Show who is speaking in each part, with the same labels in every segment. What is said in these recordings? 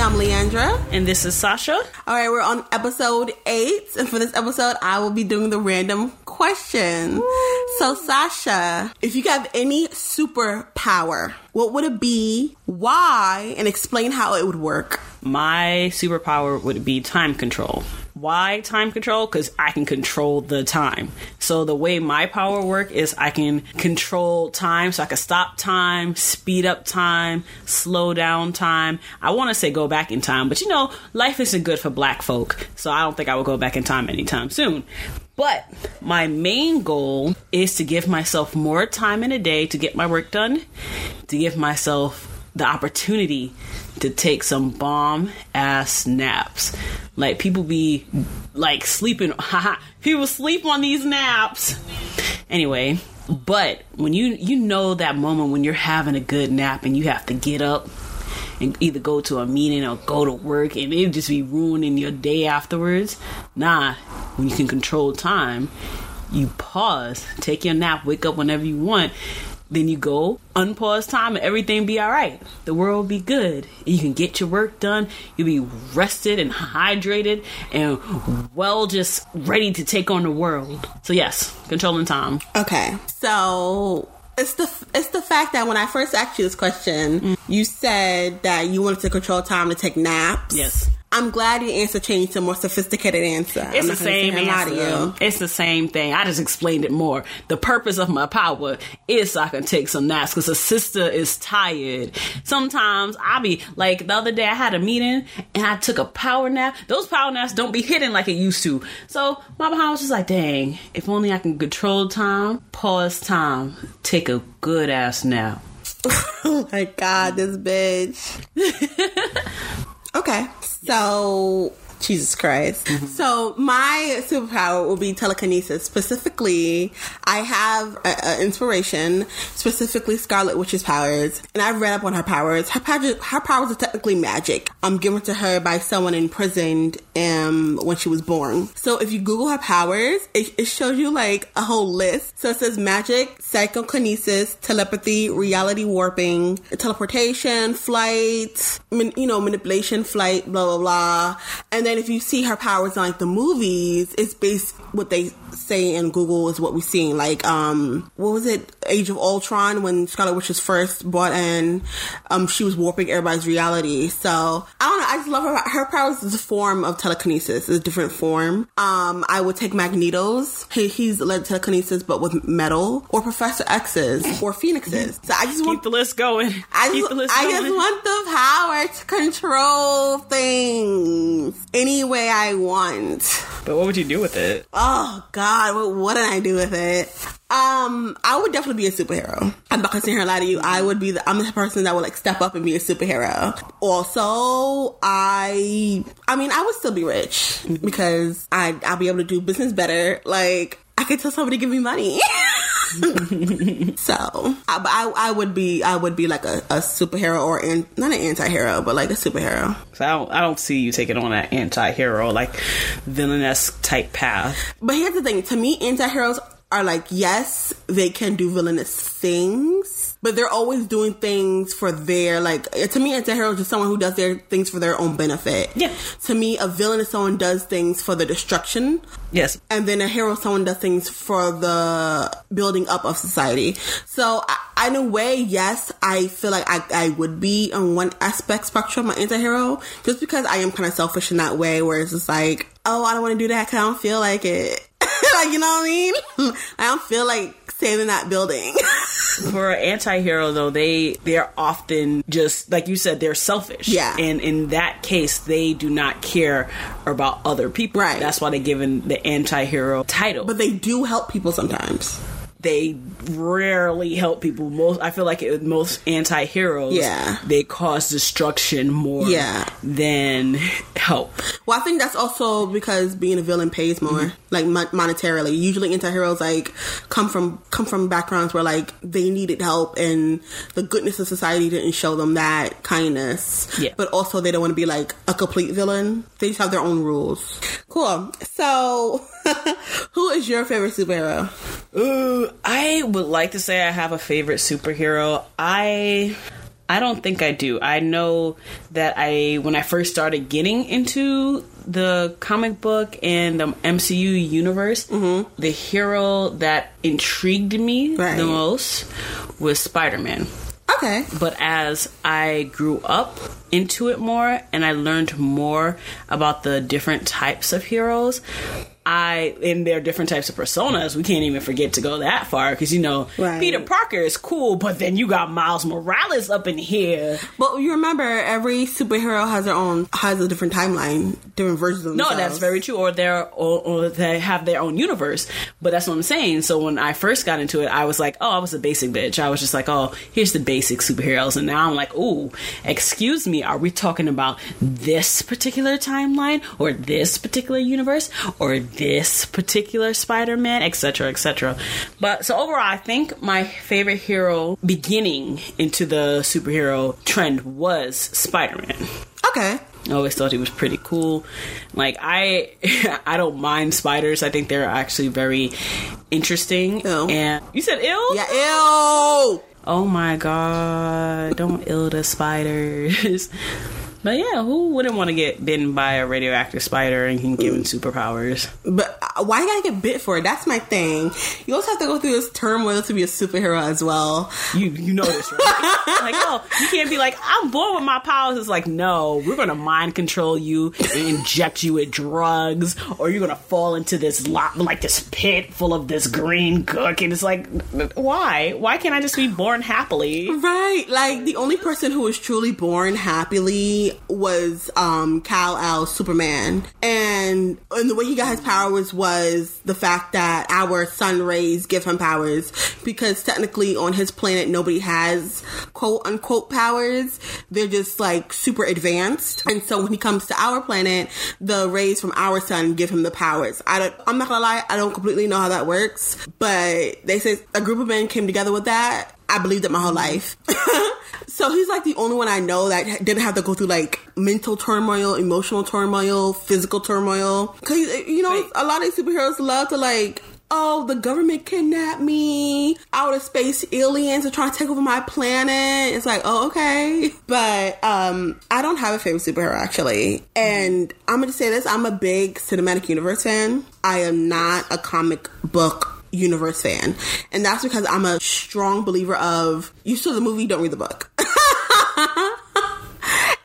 Speaker 1: welcome back to Black and Bougie. I'm Leandra.
Speaker 2: And this is Sasha.
Speaker 1: All right, we're on episode eight. And for this episode, I will be doing the random question. So, Sasha, if you have any superpower, what would it be? Why? And explain how it would work.
Speaker 2: My superpower would be time control. Why time control? Because I can control the time. So the way my power work is I can control time, so I can stop time, speed up time, slow down time. I want to say go back in time, but you know, life isn't good for black folk, so I don't think I will go back in time anytime soon. But my main goal is to give myself more time in a day to get my work done, to give myself the opportunity to take some bomb ass naps. Like people be like sleeping, people sleep on these naps. Anyway, but when you you know that moment when you're having a good nap and you have to get up and either go to a meeting or go to work and it just be ruining your day afterwards. Nah, when you can control time, you pause, take your nap, wake up whenever you want then you go, unpause time, and everything be all right. The world be good. You can get your work done. You'll be rested and hydrated and well, just ready to take on the world. So yes, controlling time.
Speaker 1: Okay, so it's the it's the fact that when I first asked you this question, mm. you said that you wanted to control time to take naps.
Speaker 2: Yes.
Speaker 1: I'm glad your answer changed to a more sophisticated answer.
Speaker 2: It's the same answer. It's the same thing. I just explained it more. The purpose of my power is so I can take some naps because a sister is tired. Sometimes I'll be like the other day I had a meeting and I took a power nap. Those power naps don't be hitting like it used to. So my behind was just like, dang, if only I can control time, pause time, take a good ass nap.
Speaker 1: oh my god, this bitch. okay. So Jesus Christ. Mm-hmm. So my superpower will be telekinesis. Specifically, I have an inspiration, specifically Scarlet Witch's powers, and I've read up on her powers. Her, powers, her powers are technically magic. Um, given to her by someone imprisoned um when she was born. So if you Google her powers, it, it shows you like a whole list. So it says magic, psychokinesis, telepathy, reality warping, teleportation, flight, man, you know, manipulation, flight, blah blah blah, and then then if you see her powers in like the movies, it's based what they say in Google is what we've seen. Like, um, what was it? Age of Ultron when Scarlet Witch was first brought in, um, she was warping everybody's reality. So I don't know. I just love her. Her powers is a form of telekinesis. It's a different form. Um, I would take Magneto's. He, he's led telekinesis, but with metal or Professor X's or Phoenix's. So I just
Speaker 2: keep
Speaker 1: want
Speaker 2: the list going.
Speaker 1: I
Speaker 2: just,
Speaker 1: I
Speaker 2: going.
Speaker 1: just want the power to control things any way I want.
Speaker 2: But what would you do with it?
Speaker 1: Oh God, what, what did I do with it? Um, I would definitely be a superhero. I'm not gonna sit here and lie to you. I would be the I'm the person that would like step up and be a superhero. Also, I I mean I would still be rich because I I'll be able to do business better. Like I could tell somebody to give me money. so I, I, I, would be I would be like a, a superhero or an, not an anti-hero but like a superhero.
Speaker 2: So I don't I don't see you taking on that anti-hero like villainous type path.
Speaker 1: But here's the thing: to me, anti-heroes are like yes, they can do villainous things but they're always doing things for their like to me anti-hero is just someone who does their things for their own benefit.
Speaker 2: Yeah.
Speaker 1: To me a villain is someone does things for the destruction.
Speaker 2: Yes.
Speaker 1: And then a hero someone does things for the building up of society. So I, in a way yes i feel like I, I would be on one aspect spectrum my anti-hero just because i am kind of selfish in that way where it's just like oh i don't want to do that because i don't feel like it. Like you know what i mean? I don't feel like saving that building.
Speaker 2: For an anti-hero though, they they're often just like you said, they're selfish.
Speaker 1: Yeah.
Speaker 2: And in that case, they do not care about other people.
Speaker 1: Right.
Speaker 2: That's why they're given the anti-hero title.
Speaker 1: But they do help people sometimes
Speaker 2: they rarely help people. Most I feel like it, most anti-heroes,
Speaker 1: yeah,
Speaker 2: they cause destruction more,
Speaker 1: yeah.
Speaker 2: than help.
Speaker 1: Well, I think that's also because being a villain pays more, mm-hmm. like monetarily. Usually, anti-heroes like come from come from backgrounds where like they needed help, and the goodness of society didn't show them that kindness.
Speaker 2: Yeah,
Speaker 1: but also they don't want to be like a complete villain. They just have their own rules. Cool. So. Who is your favorite superhero?
Speaker 2: Ooh, I would like to say I have a favorite superhero. I I don't think I do. I know that I when I first started getting into the comic book and the MCU universe,
Speaker 1: Mm-hmm.
Speaker 2: the hero that intrigued me
Speaker 1: Right.
Speaker 2: the most was Spider-Man.
Speaker 1: Okay.
Speaker 2: But as I grew up into it more and I learned more about the different types of heroes, I in their different types of personas, we can't even forget to go that far because you know
Speaker 1: Right.
Speaker 2: Peter Parker is cool, but then you got Miles Morales up in here.
Speaker 1: But you remember, every superhero has their own has a different timeline, different versions of
Speaker 2: the
Speaker 1: No,
Speaker 2: that's very true. Or they're or, or they have their own universe. But that's what I'm saying. So when I first got into it, I was like, oh, I was a basic bitch. I was just like, oh, here's the basic superheroes. And now I'm like, ooh, excuse me, are we talking about this particular timeline or this particular universe or this particular Spider-Man, etc., etc. But so overall, I think my favorite hero beginning into the superhero trend was Spider-Man.
Speaker 1: Okay.
Speaker 2: I always thought he was pretty cool. Like I, I don't mind spiders. I think they're actually very interesting.
Speaker 1: Ew.
Speaker 2: And you said ill?
Speaker 1: Yeah. ill.
Speaker 2: Oh my god! Don't ill the spiders. But yeah, who wouldn't want to get bitten by a radioactive spider and can give him superpowers?
Speaker 1: But uh, why you gotta get bit for it? That's my thing. You also have to go through this turmoil to be a superhero as well.
Speaker 2: You you know this, right? like, oh, you can't be like, I'm born with my powers. It's like, no, we're gonna mind control you and inject you with drugs, or you're gonna fall into this lot like this pit full of this green gook. And it's like, why? Why can't I just be born happily?
Speaker 1: Right. Like the only person who was truly born happily was um Kal El Superman. And and the way he got his powers was the fact that our sun rays give him powers because technically on his planet nobody has quote unquote powers. They're just like super advanced. And so when he comes to our planet, the rays from our sun give him the powers. I don't I'm not gonna lie, I don't completely know how that works, but they say a group of men came together with that. I believed it my whole life. so he's like the only one I know that didn't have to go through like mental turmoil, emotional turmoil, physical turmoil. Cause you know,
Speaker 2: Wait.
Speaker 1: a lot of these superheroes love to like, oh, the government kidnapped me. Outer space aliens are trying to take over my planet. It's like, oh, okay. But um, I don't have a favorite superhero actually. And I'm gonna say this: I'm a big cinematic universe fan. I am not a comic book universe fan. And that's because I'm a strong believer of you saw the movie, don't read the book.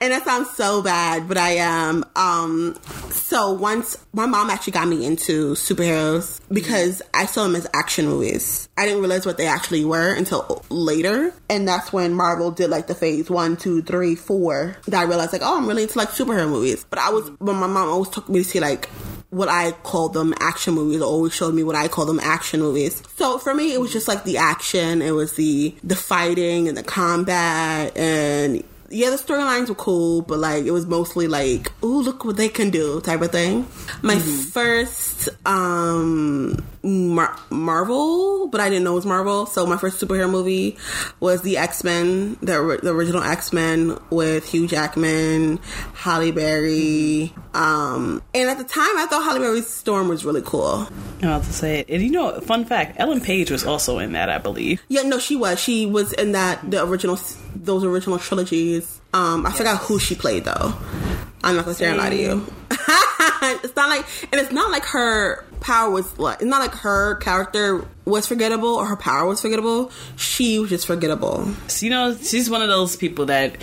Speaker 1: and that sounds so bad, but I am. Um, so once my mom actually got me into superheroes because I saw them as action movies. I didn't realize what they actually were until later, and that's when Marvel did like the phase one, two, three, four. That I realized like, oh, I'm really into like superhero movies. But I was, but my mom always took me to see like what I call them action movies. Always showed me what I call them action movies. So for me, it was just like the action. It was the the fighting and the combat and yeah, the storylines were cool, but like it was mostly like, ooh, look what they can do type of thing. My first um Mar- Marvel, but I didn't know it was Marvel. So my first superhero movie was the X Men, the, the original X Men with Hugh Jackman, Halle Berry. Um, and at the time, I thought Halle Berry's Storm was really cool.
Speaker 2: I'm about to say it. And you know, fun fact: Ellen Page was also in that, I believe.
Speaker 1: Yeah, no, she was. She was in that the original those original trilogies. Um, I forgot who she played though. I'm not gonna say lie to you. it's not like, and it's not like her power was like, it's not like her character was forgettable or her power was forgettable. She was just forgettable.
Speaker 2: So, you know, she's one of those people that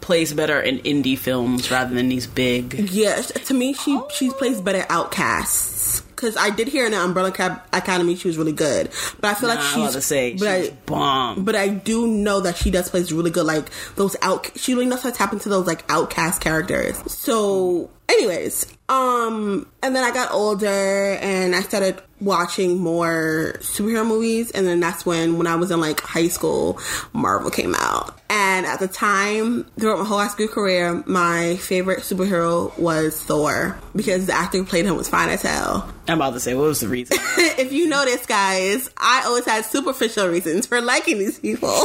Speaker 2: plays better in indie films rather than these big.
Speaker 1: Yeah, to me, she she plays better outcasts. Cause I did hear in the Umbrella Academy she was really good, but I feel like
Speaker 2: Nah, I
Speaker 1: she's
Speaker 2: about to say
Speaker 1: but
Speaker 2: she's
Speaker 1: I-
Speaker 2: bomb.
Speaker 1: But I do know that she does plays really good, like those out. She really knows how to tap into those like outcast characters. So, anyways, um, and then I got older and I started watching more superhero movies, and then that's when, when I was in like high school, Marvel came out. And at the time, throughout my whole high school career, my favorite superhero was Thor because the actor who played him was fine as hell.
Speaker 2: I'm about to say, what was the reason?
Speaker 1: if you notice, guys, I always had superficial reasons for liking these people.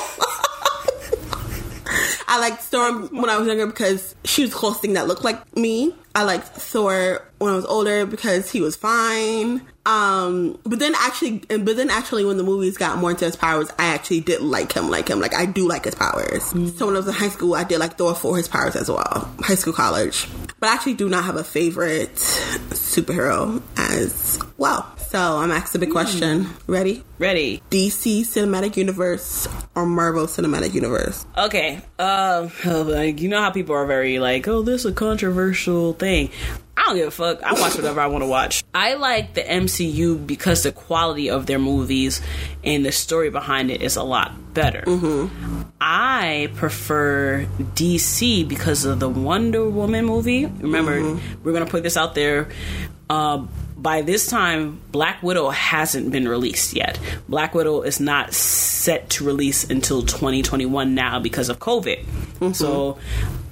Speaker 1: I liked Storm when I was younger because she was the closest thing that looked like me. I liked Thor when I was older because he was fine. Um, but then actually, but then actually, when the movies got more into his powers, I actually did like him, like him. Like I do like his powers. So when I was in high school, I did like Thor for his powers as well, high school, college. But I actually do not have a favorite superhero as well. So I'm asking the big question. Ready?
Speaker 2: Ready.
Speaker 1: DC Cinematic Universe or Marvel Cinematic Universe?
Speaker 2: Okay. Um, like, you know how people are very like, oh, this is a controversial thing. I don't give a fuck. I watch whatever I want to watch. I like the MCU because the quality of their movies and the story behind it is a lot better. I prefer DC because of the Wonder Woman movie. Remember, we're gonna put this out there. Uh, by this time, Black Widow hasn't been released yet. Black Widow is not set to release until 2021 now because of COVID. Mm-hmm. So,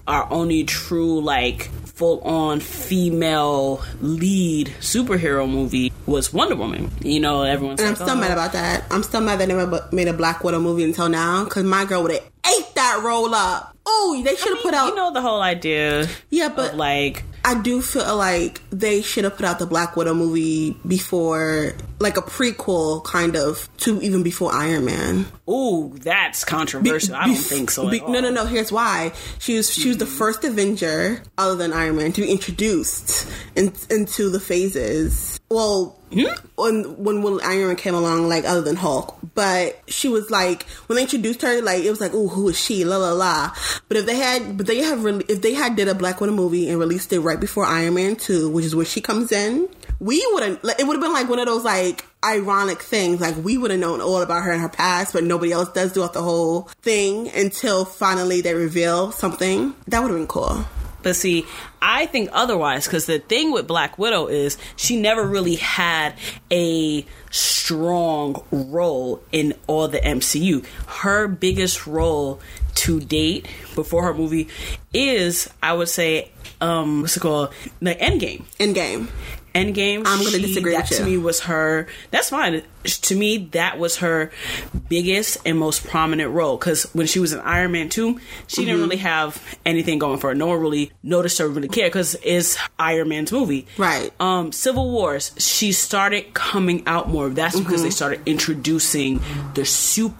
Speaker 2: our only true, like, full on female lead superhero movie was Wonder Woman. You know, everyone's
Speaker 1: And I'm still
Speaker 2: "Oh."
Speaker 1: mad about that. I'm still mad that they never made a Black Widow movie until now because my girl would have ate that roll up. Oh, they should have put out.
Speaker 2: You know the whole idea.
Speaker 1: Yeah, but-
Speaker 2: of, like
Speaker 1: I do feel like they should have put out the Black Widow movie before, like a prequel, kind of, to even before Iron Man.
Speaker 2: Ooh, that's controversial. I don't think so. At
Speaker 1: Be-
Speaker 2: all.
Speaker 1: no, no, no. Here's why. She was she was the mm-hmm. first Avenger, other than Iron Man, to be introduced in, into the phases. Well, Hmm? when, when when Iron came along, like other than Hulk, but she was like when they introduced her, like it was like, oh, who is she? La la la. But if they had, but they have really, if they had did a Black Widow movie and released it right before Iron Man two, which is where she comes in, we wouldn't. Like, it would have been like one of those like ironic things. Like we would have known all about her in her past, but nobody else does throughout the whole thing until finally they reveal something. That would have been cool.
Speaker 2: But see, I think otherwise because the thing with Black Widow is she never really had a strong role in all the MCU. Her biggest role to date before her movie is, I would say, um, what's it called? The Endgame.
Speaker 1: Endgame.
Speaker 2: Endgame.
Speaker 1: I'm gonna
Speaker 2: she-
Speaker 1: disagree
Speaker 2: That
Speaker 1: with
Speaker 2: to me was her. That's fine. To me, that was her biggest and most prominent role. Because when she was in Iron Man two, she
Speaker 1: Mm-hmm.
Speaker 2: didn't really have anything going for her. No one really noticed her, really care because it's Iron Man's movie.
Speaker 1: Right.
Speaker 2: Um, Civil Wars. She started coming out more. That's because
Speaker 1: Mm-hmm.
Speaker 2: they started introducing the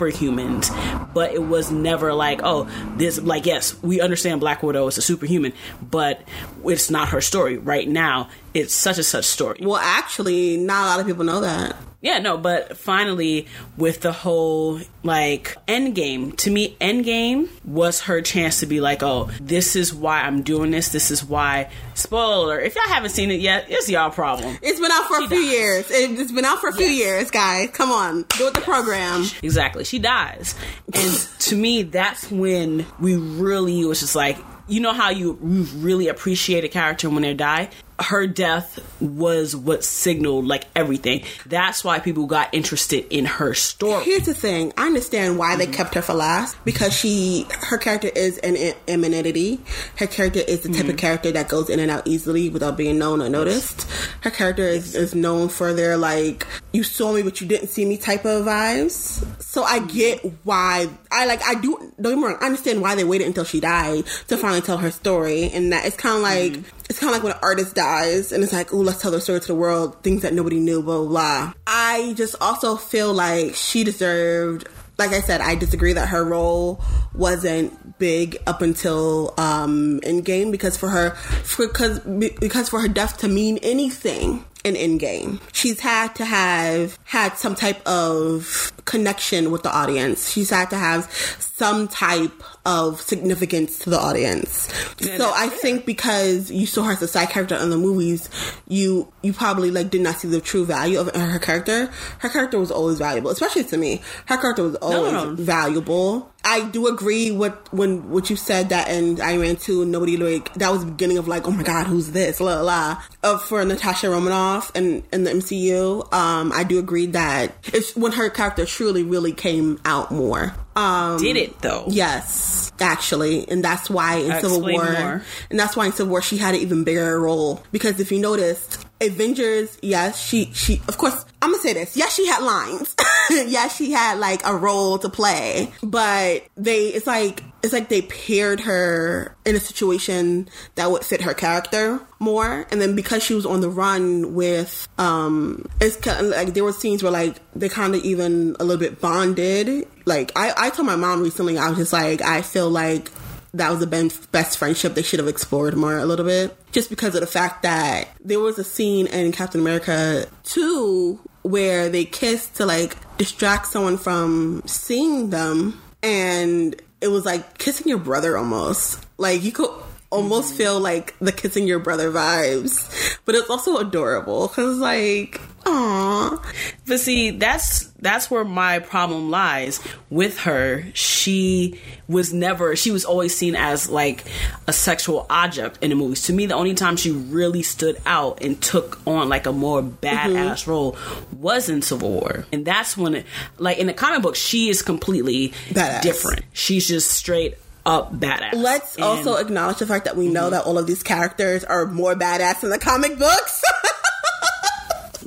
Speaker 2: superhumans, but it was never like, oh, this. Like, yes, we understand Black Widow is a superhuman, but it's not her story right now. It's such a such story.
Speaker 1: Well, actually, not a lot of people know that.
Speaker 2: Yeah, no, but finally, with the whole like Endgame, to me, Endgame was her chance to be like, oh, this is why I'm doing this. This is why. Spoiler if y'all haven't seen it yet, it's y'all problem.
Speaker 1: It's been out for a few
Speaker 2: dies.
Speaker 1: years. It, it's been out for a few years, guys. Come on, do it the program.
Speaker 2: Exactly, she dies, and to me, that's when we really was just like, you know how you really appreciate a character when they die. Her death was what signaled like everything. That's why people got interested in her story.
Speaker 1: Here's the thing. I understand why they kept her for last because she, her character is an amenity. Her character is the type of mm-hmm. character that goes in and out easily without being known or noticed. Her character is, is known for their like, you saw me but you didn't see me type of vibes. So I mm-hmm. get why I like I do don't get me wrong. I understand why they waited until she died to finally tell her story, and that it's kind of like mm-hmm. It's kind of like when an artist dies, and it's like, oh, let's tell their story to the world, things that nobody knew, blah blah. blah. I just also feel like she deserved. Like I said, I disagree that her role wasn't big up until um Endgame because for her, because because for her death to mean anything in Endgame. She's had to have had some type of connection with the audience. She's had to have some type of significance to the audience. so I think because you saw her as a side character in the movies, you you probably like did not see the true value of her character. Her character was always valuable, especially to me. Her character was always
Speaker 2: no.
Speaker 1: valuable. I do agree with when what you said that in Iron Man two, nobody like that was the beginning of like, oh my god, who's this? La la. la. Uh, for Natasha Romanoff and in the MCU, um, I do agree that it's when her character truly really came out more. Um,
Speaker 2: Did it though?
Speaker 1: Yes, actually, and that's why in
Speaker 2: Uh,
Speaker 1: Civil War,
Speaker 2: more.
Speaker 1: and that's why in Civil War she had an even bigger role. Because if you noticed, Avengers, yes, she she of course I'm gonna say this, yes, she had lines, yes, she had like a role to play, but they it's like it's like they paired her in a situation that would fit her character more. And then because she was on the run with um it's kind of like there were scenes where like they kind of even a little bit bonded. Like i i told my mom recently i was just like i feel like that was the best friendship they should have explored more a little bit. Just because of the fact that there was a scene in captain america 2 where they kissed to like distract someone from seeing them. And it was like kissing your brother almost like you could almost mm-hmm. feel like the kissing your brother vibes but it's also adorable because like Aww.
Speaker 2: But see, that's that's where my problem lies with her. She was never she was always seen as like a sexual object in the movies. To me, the only time she really stood out and took on like a more badass mm-hmm. role was in Civil War. And that's when it like in the comic book, she is completely badass. different. She's just straight up badass.
Speaker 1: Let's and, also acknowledge the fact that we know mm-hmm. that all of these characters are more badass in the comic books.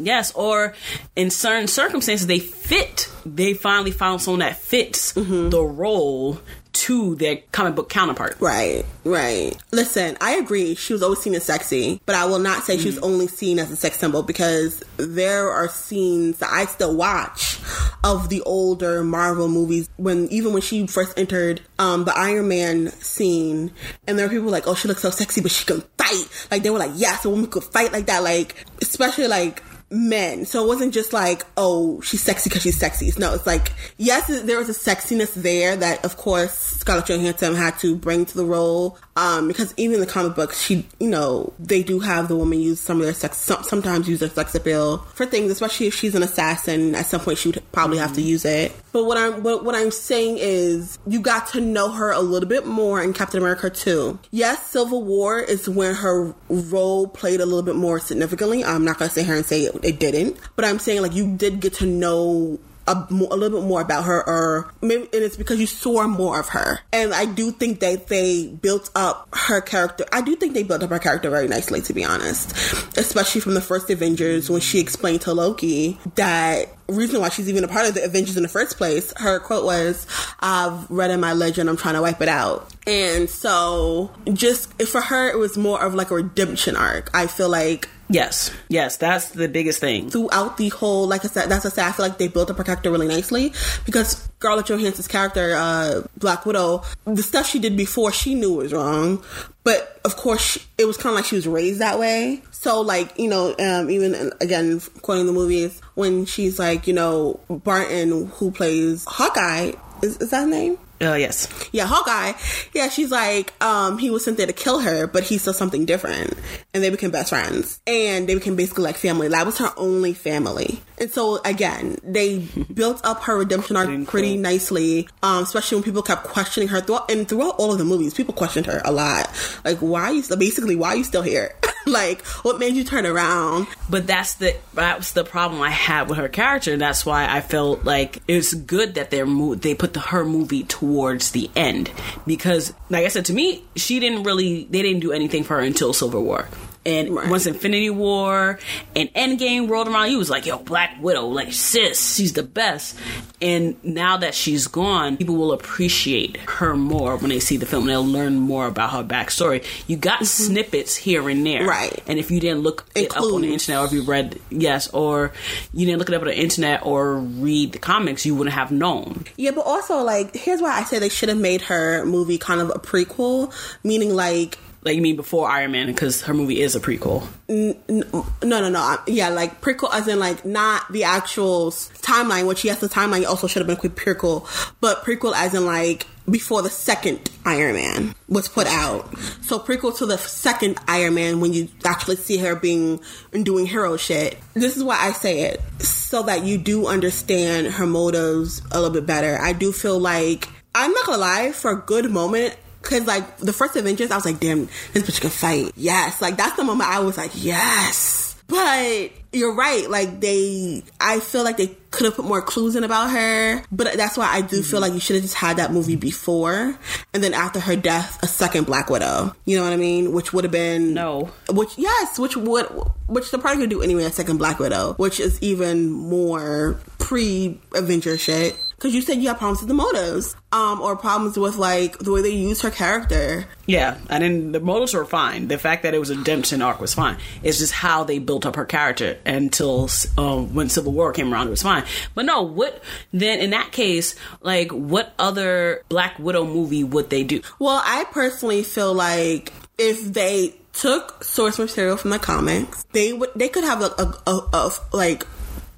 Speaker 2: Yes, or in certain circumstances, they fit. They finally found someone that fits mm-hmm. the role to their comic book counterpart.
Speaker 1: Right, right. Listen, I agree. She was always seen as sexy, but I will not say mm-hmm. she was only seen as a sex symbol because there are scenes that I still watch of the older Marvel movies when even when she first entered um, the Iron Man scene, and there were people like, "Oh, she looks so sexy, but she can fight." Like they were like, "Yes, a woman could fight like that." Like especially like men. So it wasn't just like, oh, she's sexy because she's sexy. No, it's like, yes, there was a sexiness there that, of course, Scarlett Johansson had to bring to the role. Um, because even in the comic books, she, you know, they do have the woman use some of their sex, sometimes use their sex appeal for things, especially if she's an assassin. At some point, she would probably have to use it. But what I'm, what, what I'm saying is, you got to know her a little bit more in Captain America 2. Yes, Civil War is when her role played a little bit more significantly. I'm not gonna sit here and say it, didn't, but I'm saying like you did get to know a, a, little bit more about her, or maybe and it's because you saw more of her. And I do think that they built up her character. I do think they built up her character very nicely, to be honest. Especially from the first Avengers when she explained to Loki that reason why she's even a part of the Avengers in the first place. Her quote was, "I've read in my legend. I'm trying to wipe it out." And so, just for her, it was more of like a redemption arc. I feel like
Speaker 2: Yes, yes, that's the biggest thing.
Speaker 1: Throughout the whole, like I said, that's a say I feel like they built up protector really nicely because Scarlett Johansson's character, uh, Black Widow, the stuff she did before she knew was wrong, but of course she, it was kind of like she was raised that way. So like you know, um, even again quoting the movies when she's like, you know, Barton who plays Hawkeye is, is that name?
Speaker 2: Oh, uh, yes.
Speaker 1: Yeah, Hawkeye. Yeah, she's like, um, he was sent there to kill her, but he saw something different. And they became best friends. And they became basically like family. That was her only family. And so, again, they built up her redemption arc pretty nicely, um, especially when people kept questioning her. Throughout, and throughout all of the movies, people questioned her a lot. Like, why are you still, basically, why are you still here? like, what made you turn around?
Speaker 2: But that's the, that was the problem I had with her character. And that's why I felt like it's good that they're, they put the, her movie towards towards the end because like I said to me, she didn't really they didn't do anything for her until Civil War. And right. once Infinity War and Endgame rolled around, he was like, yo, Black Widow, like, sis, she's the best. And now that she's gone, people will appreciate her more when they see the film. They'll learn more about her backstory. You got mm-hmm. snippets here and there.
Speaker 1: Right.
Speaker 2: And if you didn't look it up on the internet, or if you read, yes, or you didn't look it up on the internet or read the comics, you wouldn't have known.
Speaker 1: Yeah, but also, like, here's why I say they should have made her movie kind of a prequel, meaning, like,
Speaker 2: like you mean before Iron Man because her movie is a prequel.
Speaker 1: no, no, no. Yeah, like prequel as in like not the actual timeline. Which yes, the timeline also should have been prequel, but prequel as in like before the second Iron Man was put out. So prequel to the second Iron Man when you actually see her being and doing hero shit. This is why I say it so that you do understand her motives a little bit better. I do feel like I'm not gonna lie, for a good moment, Cause like the first Avengers, I was like, damn, this bitch can fight. Yes. Like that's the moment I was like, yes. But you're right. Like they, I feel like they could have put more clues in about her. But that's why I do mm-hmm. feel like you should have just had that movie before, and then after her death, a second Black Widow. You know what I mean? Which would have been
Speaker 2: no.
Speaker 1: Which yes, which would which they're probably gonna do anyway. A second Black Widow, which is even more pre Avenger shit because you said you have problems with the motives, um, or problems with like the way they use her character.
Speaker 2: Yeah, and then the motives were fine. The fact that it was a redemption arc was fine. It's just how they built up her character until um, when Civil War came around, it was fine. But no, what then in that case, like what other Black Widow movie would they do?
Speaker 1: Well, I personally feel like if they took source material from the comics, they would they could have a, a, a, a like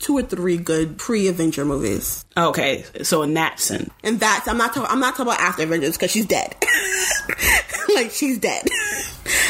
Speaker 1: two or three good pre-Avenger movies.
Speaker 2: Okay, so in that sense,
Speaker 1: and that's I'm not talking I'm not talking about after Avengers because she's dead. like she's dead.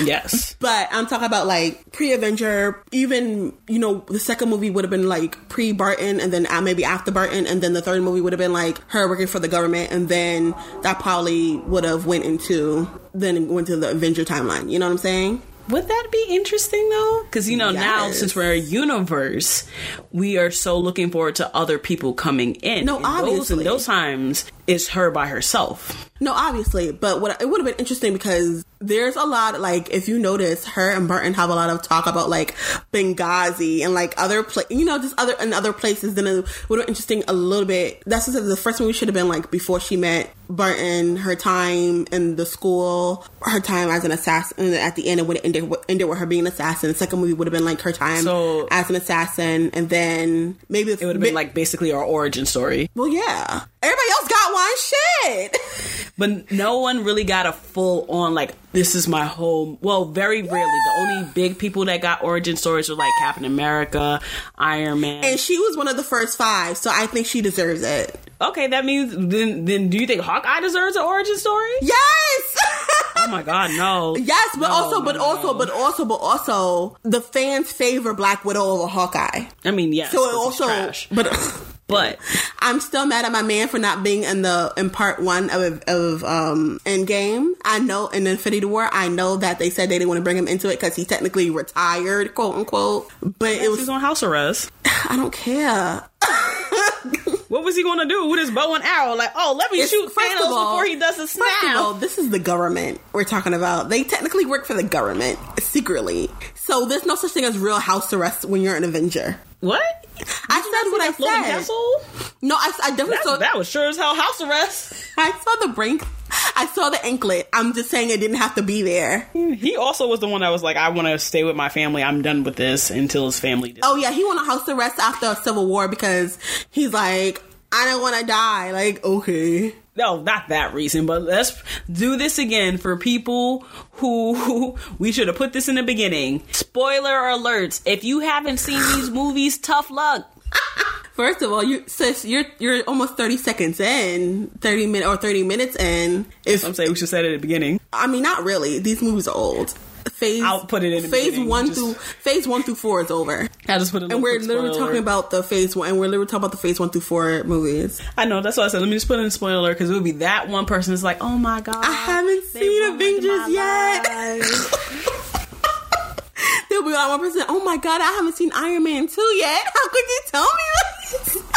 Speaker 2: Yes,
Speaker 1: but I'm talking about like pre-Avenger. Even you know the second movie would have been like pre-Barton, and then uh, maybe after Barton, and then the third movie would have been like her working for the government, and then that probably would have went into then went to the Avenger timeline. You know what I'm saying?
Speaker 2: Would that be interesting though? Because you know yes. now since we're a universe, we are so looking forward to other people coming in.
Speaker 1: No,
Speaker 2: in
Speaker 1: obviously,
Speaker 2: those, those times, it's her by herself.
Speaker 1: No, obviously, but what it would have been interesting because there's a lot like if you notice, her and Barton have a lot of talk about like Benghazi and like other place, you know, just other and other places. Then it would have been interesting a little bit. That's the first one we should have been like before she met Barton, her time in the school, her time as an assassin. At the end, it would have ended, ended with her being an assassin. The second movie would have been like her time so, as an assassin, and then maybe
Speaker 2: it would have been like basically our origin story.
Speaker 1: Well, yeah, everybody else got one shit.
Speaker 2: but no one really got a full on like this is my home. Well, very rarely. The only big people that got origin stories were like Captain America, Iron Man,
Speaker 1: and she was one of the first five. So I think she deserves it.
Speaker 2: Okay, that means then. Then do you think Hawkeye deserves an origin story?
Speaker 1: Yes.
Speaker 2: oh my god, no.
Speaker 1: Yes, but
Speaker 2: no,
Speaker 1: also, but
Speaker 2: no.
Speaker 1: also, but also, but also, the fans favor Black Widow over Hawkeye.
Speaker 2: I mean, yes.
Speaker 1: So it also, but.
Speaker 2: But
Speaker 1: I'm still mad at my man for not being in the in part one of of um Endgame. I know in Infinity War, I know that they said they didn't want to bring him into it because he technically retired, quote unquote. But it was
Speaker 2: he's on house arrest.
Speaker 1: I don't care.
Speaker 2: What was he going to do with his bow and arrow? Like, oh, let me it's, shoot Thanos all, before he does a snap. First of all,
Speaker 1: this is the government we're talking about. They technically work for the government secretly. So there's no such thing as real house arrest when you're an Avenger.
Speaker 2: What?
Speaker 1: I said what I said.
Speaker 2: Castle?
Speaker 1: No, I, I definitely
Speaker 2: That's,
Speaker 1: saw
Speaker 2: that was sure as hell house arrest.
Speaker 1: I saw the brink. I saw the anklet. I'm just saying it didn't have to be there.
Speaker 2: He also was the one that was like, I want to stay with my family. I'm done with this until his family.
Speaker 1: Did. Oh yeah, he went on house arrest after a Civil War because he's like, I don't want to die. Like, okay.
Speaker 2: No, not that reason, but let's do this again for people who, who we should have put this in the beginning. Spoiler alerts. If you haven't seen these movies, tough luck.
Speaker 1: First of all, you sis, you're you're almost thirty seconds in, thirty minutes or thirty minutes in.
Speaker 2: If I'm saying we should say it at the beginning.
Speaker 1: I mean, not really. These movies are old phase.
Speaker 2: I'll put it in
Speaker 1: phase one just, through phase one through four is over.
Speaker 2: I just put it.
Speaker 1: And we're literally talking about the phase one, and we're literally talking about the phase one through four movies.
Speaker 2: I know that's why I said let me just put in a spoiler because it would be that one person is like, oh my god,
Speaker 1: I haven't seen Avengers yet. There'll be like one person. Oh my god, I haven't seen Iron Man two yet. How could you tell me this?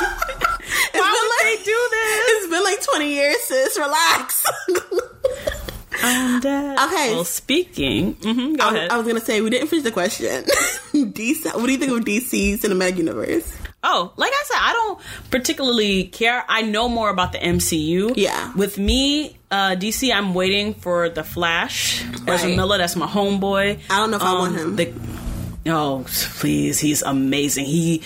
Speaker 2: Why would like, they do this?
Speaker 1: It's been like twenty years, sis. Relax.
Speaker 2: I'm.
Speaker 1: Okay.
Speaker 2: Well, speaking, mm-hmm, go
Speaker 1: I,
Speaker 2: ahead.
Speaker 1: I was gonna say we didn't finish the question. DC. What do you think of DC cinematic universe?
Speaker 2: Oh, like I said, I don't particularly care. I know more about the MCU.
Speaker 1: Yeah.
Speaker 2: With me, uh, DC, I'm waiting for the Flash. Right. Ezra Miller, that's my homeboy.
Speaker 1: I don't know if um, I want um, him.
Speaker 2: The, Oh, please, he's amazing. He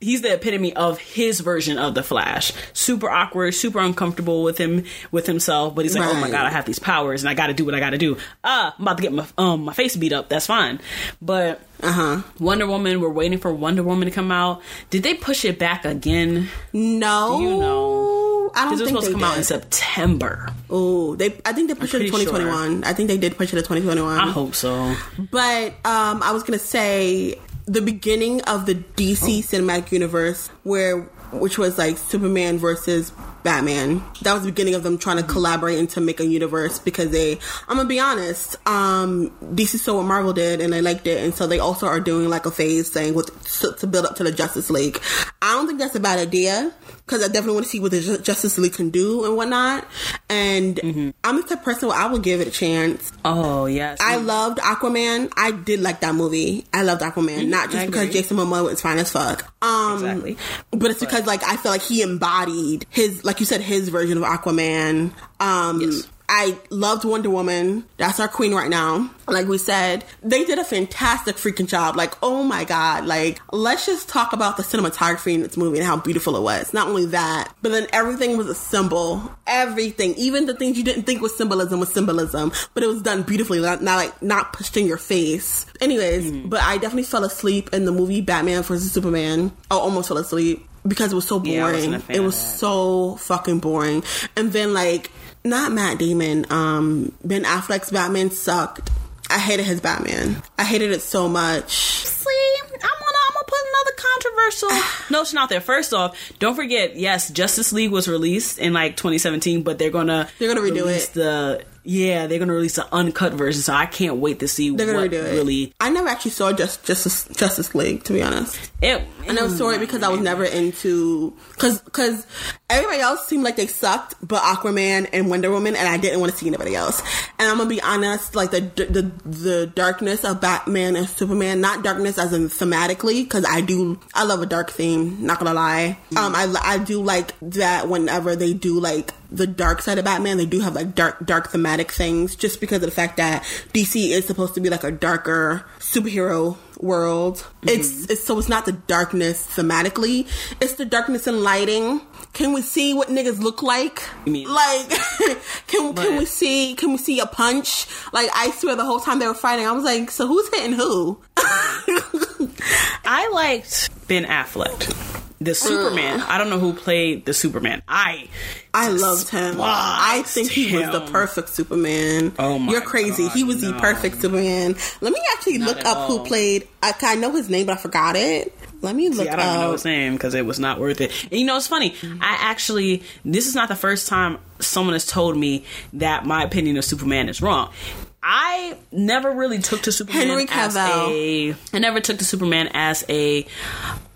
Speaker 2: he's the epitome of his version of the Flash. Super awkward, super uncomfortable with him with himself, but he's like, right. "Oh my god, I have these powers and I got to do what I got to do." Ah, I'm about to get my um my face beat up. That's fine. But
Speaker 1: uh-huh.
Speaker 2: Wonder Woman, we're waiting for Wonder Woman to come out. Did they push it back again?
Speaker 1: No.
Speaker 2: Do you know?
Speaker 1: I don't think
Speaker 2: supposed
Speaker 1: to
Speaker 2: come
Speaker 1: did.
Speaker 2: out in September.
Speaker 1: Oh, they. I think they pushed it to 2021. Sure. I think they did push it to 2021.
Speaker 2: I hope so.
Speaker 1: But um, I was gonna say the beginning of the DC oh. cinematic universe, where which was like Superman versus Batman. That was the beginning of them trying to collaborate and to make a universe because they, I'm gonna be honest, um, DC saw what Marvel did and they liked it, and so they also are doing like a phase thing with to, to build up to the Justice League. I don't think that's a bad idea because I definitely want to see what the Ju- Justice League can do and whatnot. And I'm the type person where I would give it a chance.
Speaker 2: Oh yes,
Speaker 1: I loved Aquaman. I did like that movie. I loved Aquaman, not just
Speaker 2: I
Speaker 1: because
Speaker 2: agree.
Speaker 1: Jason Momoa was fine as fuck. Um,
Speaker 2: Exactly.
Speaker 1: but it's because like I feel like he embodied his, like you said, his version of Aquaman. Um,
Speaker 2: Yes.
Speaker 1: I loved Wonder Woman. That's our queen right now. Like we said, they did a fantastic freaking job. Like, oh my god! Like, let's just talk about the cinematography in this movie and how beautiful it was. Not only that, but then everything was a symbol. Everything, even the things you didn't think was symbolism, was symbolism. But it was done beautifully, not, not like not pushed in your face. Anyways, but I definitely fell asleep in the movie Batman vs Superman. I almost fell asleep because it was so
Speaker 2: Yeah, I wasn't
Speaker 1: boring.
Speaker 2: a fan
Speaker 1: it
Speaker 2: of
Speaker 1: was so fucking boring. And then like not Matt Damon, um Ben Affleck's Batman sucked. I hated his Batman. I hated it so much.
Speaker 2: See, I'm gonna I'm gonna put another controversial notion out there. First off, don't forget, yes, Justice League was released in like 2017, but they're gonna
Speaker 1: They're gonna redo it.
Speaker 2: The yeah, they're gonna release an uncut version. So I can't wait to see what
Speaker 1: They're gonna
Speaker 2: what
Speaker 1: redo it.
Speaker 2: really.
Speaker 1: I never actually saw just Justice Justice League to be honest.
Speaker 2: It,
Speaker 1: I never saw it because I was never into because because everybody else seemed like they sucked, but Aquaman and Wonder Woman, and I didn't want to see anybody else. And I'm gonna be honest, like the the the darkness of Batman and Superman, not darkness as in thematically, because I do I love a dark theme. Not gonna lie, um, I I do like that whenever they do like the dark side of Batman, they do have like dark dark thematic things, just because of the fact that DC is supposed to be like a darker superhero world. Mm-hmm. It's, it's so it's not the darkness thematically. It's the darkness in lighting. Can we see what niggas look like? Like can can we see can we see a punch? Like I swear the whole time they were fighting, I was like, so who's hitting who?
Speaker 2: I liked Ben Affleck. The Superman. Mm. I don't know who played the Superman. I
Speaker 1: I loved him. I think he was the perfect Superman.
Speaker 2: Oh my
Speaker 1: You're crazy.
Speaker 2: God,
Speaker 1: he was the perfect Superman. Let me actually look
Speaker 2: at
Speaker 1: up who played. I, I know his name, but I forgot it. Let me look
Speaker 2: See, I don't even know his name because it was not worth it. And you know, it's funny. I actually, this is not the first time someone has told me that my opinion of Superman is wrong. I never really took to Superman
Speaker 1: Henry
Speaker 2: as a. I never took to Superman as a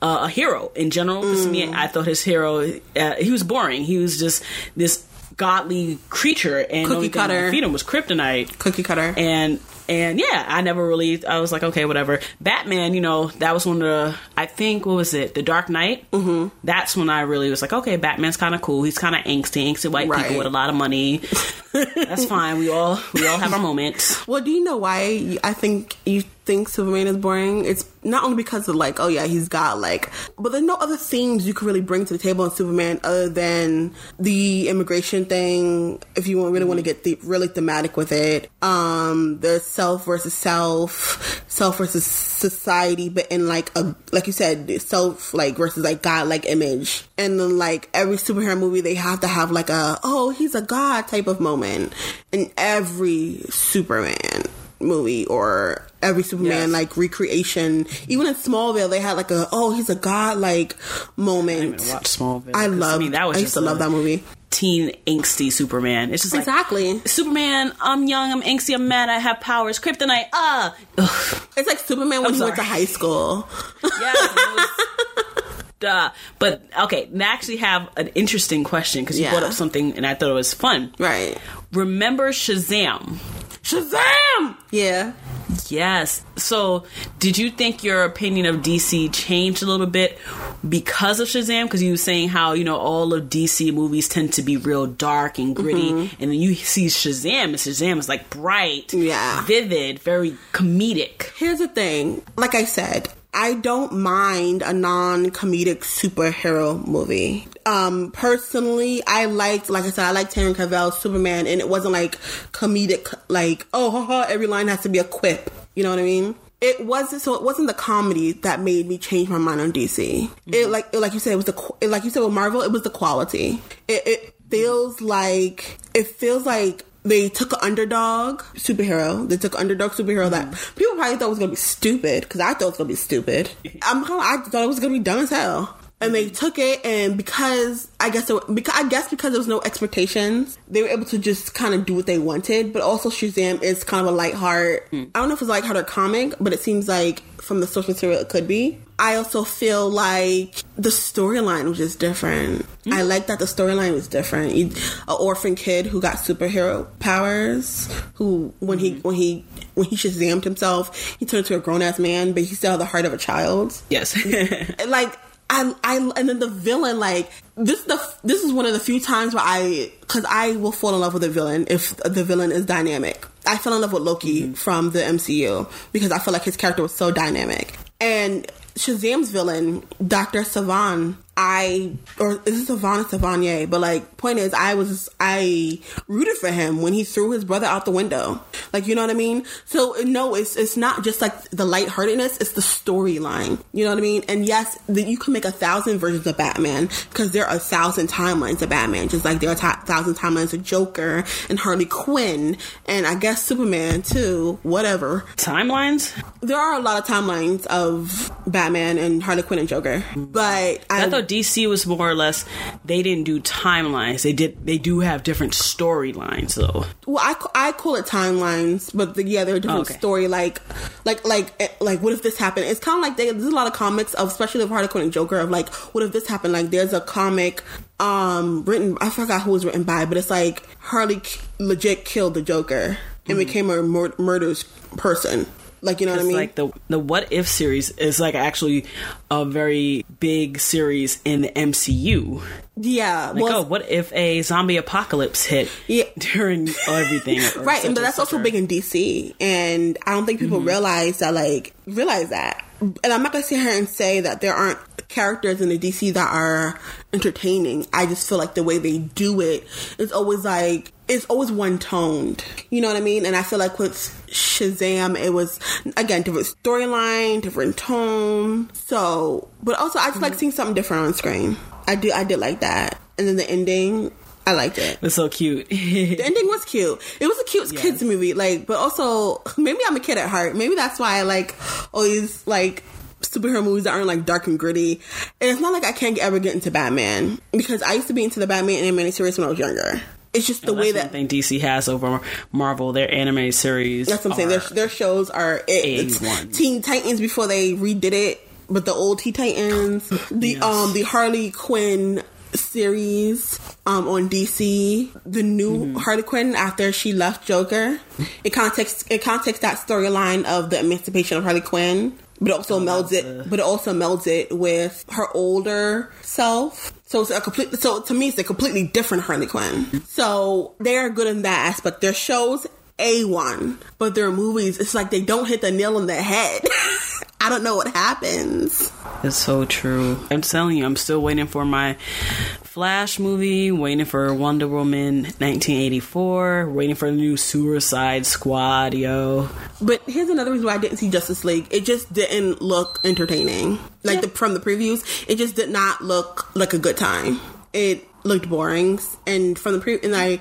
Speaker 2: uh, a hero in general. Because to me,
Speaker 1: Mm.
Speaker 2: I thought his hero uh, he was boring. He was just this godly creature, and the only thing that
Speaker 1: cutter.
Speaker 2: feed him was kryptonite
Speaker 1: Cookie cutter.
Speaker 2: and and yeah, I never really. I was like, okay, whatever. Batman, you know, that was one of the. I think what was it, The Dark Knight. Mm-hmm. That's when I really was like, okay, Batman's kind of cool. He's kind of angsty, angsty white
Speaker 1: Right.
Speaker 2: people with a lot of money. That's fine. We all we all have our moments.
Speaker 1: Well, do you know why I think you think Superman is boring? It's not only because of like, oh yeah, he's got like, but there's no other themes you could really bring to the table in Superman other than the immigration thing. If you really want to get the, really thematic with it, um, the self versus self, self versus society, but in like a like you said, self like versus like God like image, and then like every superhero movie, they have to have like a oh he's a god type of moment in every Superman movie or every Superman
Speaker 2: Yes.
Speaker 1: like recreation. Even in Smallville, they had like a oh he's a god like moment.
Speaker 2: Watch Smallville.
Speaker 1: I love.
Speaker 2: mean, that was
Speaker 1: I
Speaker 2: just
Speaker 1: used to love that movie.
Speaker 2: Teen angsty Superman. It's just like
Speaker 1: Exactly.
Speaker 2: Superman. I'm young. I'm angsty. I'm mad. I have powers. Kryptonite. Ah. Ugh.
Speaker 1: It's like Superman when
Speaker 2: I'm
Speaker 1: he went to high school.
Speaker 2: Yes, it was- Duh. But okay, I actually have an interesting question because you
Speaker 1: Yeah.
Speaker 2: brought up something and I thought it was fun.
Speaker 1: right.
Speaker 2: Remember Shazam?
Speaker 1: Shazam! Yeah.
Speaker 2: Yes. So, did you think your opinion of DC changed a little bit because of Shazam? Because you were saying how you know all of DC movies tend to be real dark and gritty,
Speaker 1: Mm-hmm.
Speaker 2: and then you see Shazam, and Shazam is like bright,
Speaker 1: Yeah.
Speaker 2: vivid, very comedic.
Speaker 1: Here's the thing. Like I said, I don't mind a non-comedic superhero movie. Um, personally, I liked, like I said, I liked Henry Cavill's Superman, and it wasn't like comedic, like oh, haha, every line has to be a quip. You know what I mean? It wasn't so. It wasn't the comedy that made me change my mind on DC. It like it, like you said, it was the it, like you said with Marvel. It was the quality. It, it feels like it feels like they took an underdog superhero. They took an underdog superhero that mm-hmm. people probably thought was gonna be stupid because I thought it was gonna be stupid. I'm I thought it was gonna be dumb as hell. And they took it and because I guess it, because I guess because there was no expectations, they were able to just kind of do what they wanted. But also Shazam is kind of a light heart. Hmm. I don't know if it's light heart or comic, but it seems like from the source material it could be. I also feel like the storyline was just different. Hmm. I like that the storyline was different. You, a orphan kid who got superhero powers, who when he hmm. when he when he shazammed himself, he turned into a grown ass man, but he still had the heart of a child
Speaker 2: Yes.
Speaker 1: like I, I and then the villain like this is the this is one of the few times where I because I will fall in love with a villain if the villain is dynamic. I fell in love with Loki mm-hmm. from the MCU because I feel like his character was so dynamic and Shazam's villain Doctor Savan. I or is it Savan or Savanier? But like, point is, I was I rooted for him when he threw his brother out the window. Like, you know what I mean? So no, it's it's not just like the lightheartedness; it's the storyline. You know what I mean? And yes, the, you can make a thousand versions of Batman because there are a thousand timelines of Batman, just like there are a thousand timelines of Joker and Harley Quinn, and I guess Superman too. Whatever.
Speaker 2: Timelines?
Speaker 1: There are a lot of timelines of Batman and Harley Quinn and Joker, but
Speaker 2: I thought DC was more or less they didn't do timelines. They did they do have different storylines though.
Speaker 1: Well, I, I call it timelines, but the, yeah, they're a different
Speaker 2: Okay.
Speaker 1: story. Like, like, like, eh, like, what if this happened? It's kind of like they, there's a lot of comics of, especially of Harley Quinn and Joker, of like, what if this happened? Like, there's a comic, um, written, I forgot who it was written by, but it's like Harley legit killed the Joker and became a mur- murderous person. Like, you know what I mean?
Speaker 2: like the the What If series is like actually a very big series in the MCU.
Speaker 1: yeah.
Speaker 2: Like,
Speaker 1: well,
Speaker 2: oh, what if a zombie apocalypse hit
Speaker 1: Yeah.
Speaker 2: during everything?
Speaker 1: right but that's also big in dc and i don't think people
Speaker 2: Mm-hmm.
Speaker 1: realize that like realize that and i'm not gonna sit here and say that there aren't characters in the dc that are entertaining i just feel like the way they do it is always like it's always one toned you know what i mean and i feel like with shazam it was again different storyline different tone so but also i just like seeing something different on screen i do i did like that and then the ending i liked it
Speaker 2: It was so cute.
Speaker 1: the ending was cute. It was a cute kids movie, like, but also maybe I'm a kid at heart. Maybe that's why I like always like superhero movies that aren't like dark and gritty. And it's not like I can't ever get into Batman because I used to be into the Batman and animated series when I was younger. It's just the way that
Speaker 2: thing DC has over Marvel. Their anime series.
Speaker 1: that's what I'm saying. Their, their shows are it. It's Teen Titans before they redid it, but the old Teen Titans, the
Speaker 2: Yes.
Speaker 1: um the Harley Quinn series um on DC, the new
Speaker 2: Mm-hmm.
Speaker 1: Harley Quinn after she left Joker. It kind of takes it takes that storyline of the emancipation of Harley Quinn. But also melds it,
Speaker 2: Oh, a-
Speaker 1: but it also melds it with her older self. So it's a complete. So to me, it's a completely different Harley Quinn. So they are good in that aspect. Their shows a one, but their movies, it's like they don't hit the nail on the head. I don't know what happens.
Speaker 2: It's so true. I'm telling you, I'm still waiting for my Flash movie, waiting for Wonder Woman 1984, waiting for the new Suicide Squad, yo.
Speaker 1: But here's another reason why I didn't see Justice League. It just didn't look entertaining. Like the from the previews, it just did not look like a good time. It looked boring, and from the pre and I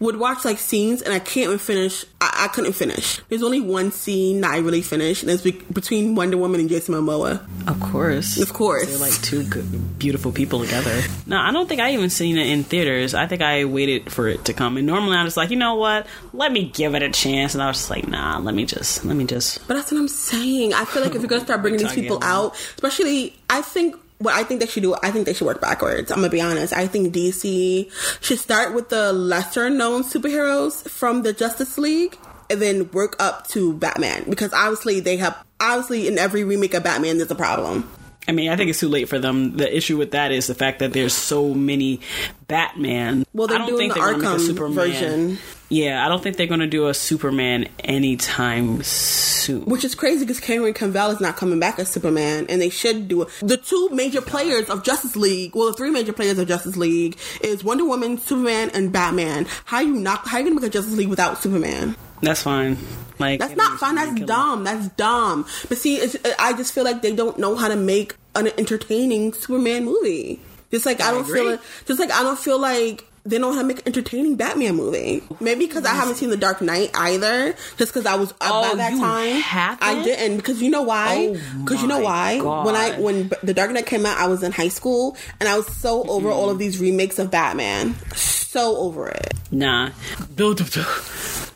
Speaker 1: would watch like scenes, and I can't even finish. I, I couldn't finish. There's only one scene that I really finished, and it's be- between Wonder Woman and Jason Momoa.
Speaker 2: Of course.
Speaker 1: Of course.
Speaker 2: They're like two good, beautiful people together. No, I don't think I even seen it in theaters. I think I waited for it to come. And normally I'm just like, you know what? Let me give it a chance. And I was just like, nah, let me just, let me just.
Speaker 1: But that's what I'm saying. I feel like if you're gonna start bringing these people out, especially, I think what I think they should do. I think they should work backwards. I'm gonna be honest. I think DC should start with the lesser known superheroes from the Justice League, and then work up to Batman because obviously they have obviously in every remake of Batman there's a problem.
Speaker 2: I mean, I think it's too late for them. The issue with that is the fact that there's so many Batman.
Speaker 1: Well, they're
Speaker 2: I don't
Speaker 1: doing
Speaker 2: think
Speaker 1: the
Speaker 2: they're gonna make a
Speaker 1: Arkham
Speaker 2: Superman
Speaker 1: version.
Speaker 2: Yeah, I don't think they're going to do a Superman anytime soon.
Speaker 1: Which is crazy because Cameron Cavill is not coming back as Superman, and they should do it. The two major players of Justice League, well, the three major players of Justice League is Wonder Woman, Superman, and Batman. How you not? How you gonna make a Justice League without Superman?
Speaker 2: That's fine. Like
Speaker 1: That's not fine. That's dumb. That's dumb. But see, it's, I just feel like they don't know how to make an entertaining Superman movie. Just like I,
Speaker 2: I
Speaker 1: don't feel
Speaker 2: agree.
Speaker 1: it. Just like I don't feel like they know how to make an entertaining Batman movie. Maybe because I haven't seen The Dark Knight either. Just because I was up
Speaker 2: Oh,
Speaker 1: by that time,
Speaker 2: haven't?
Speaker 1: I didn't. Because you know why?
Speaker 2: Oh
Speaker 1: Because you know why? When I when The Dark Knight came out, I was in high school, and I was so over all of these remakes of Batman. So over it.
Speaker 2: Nah.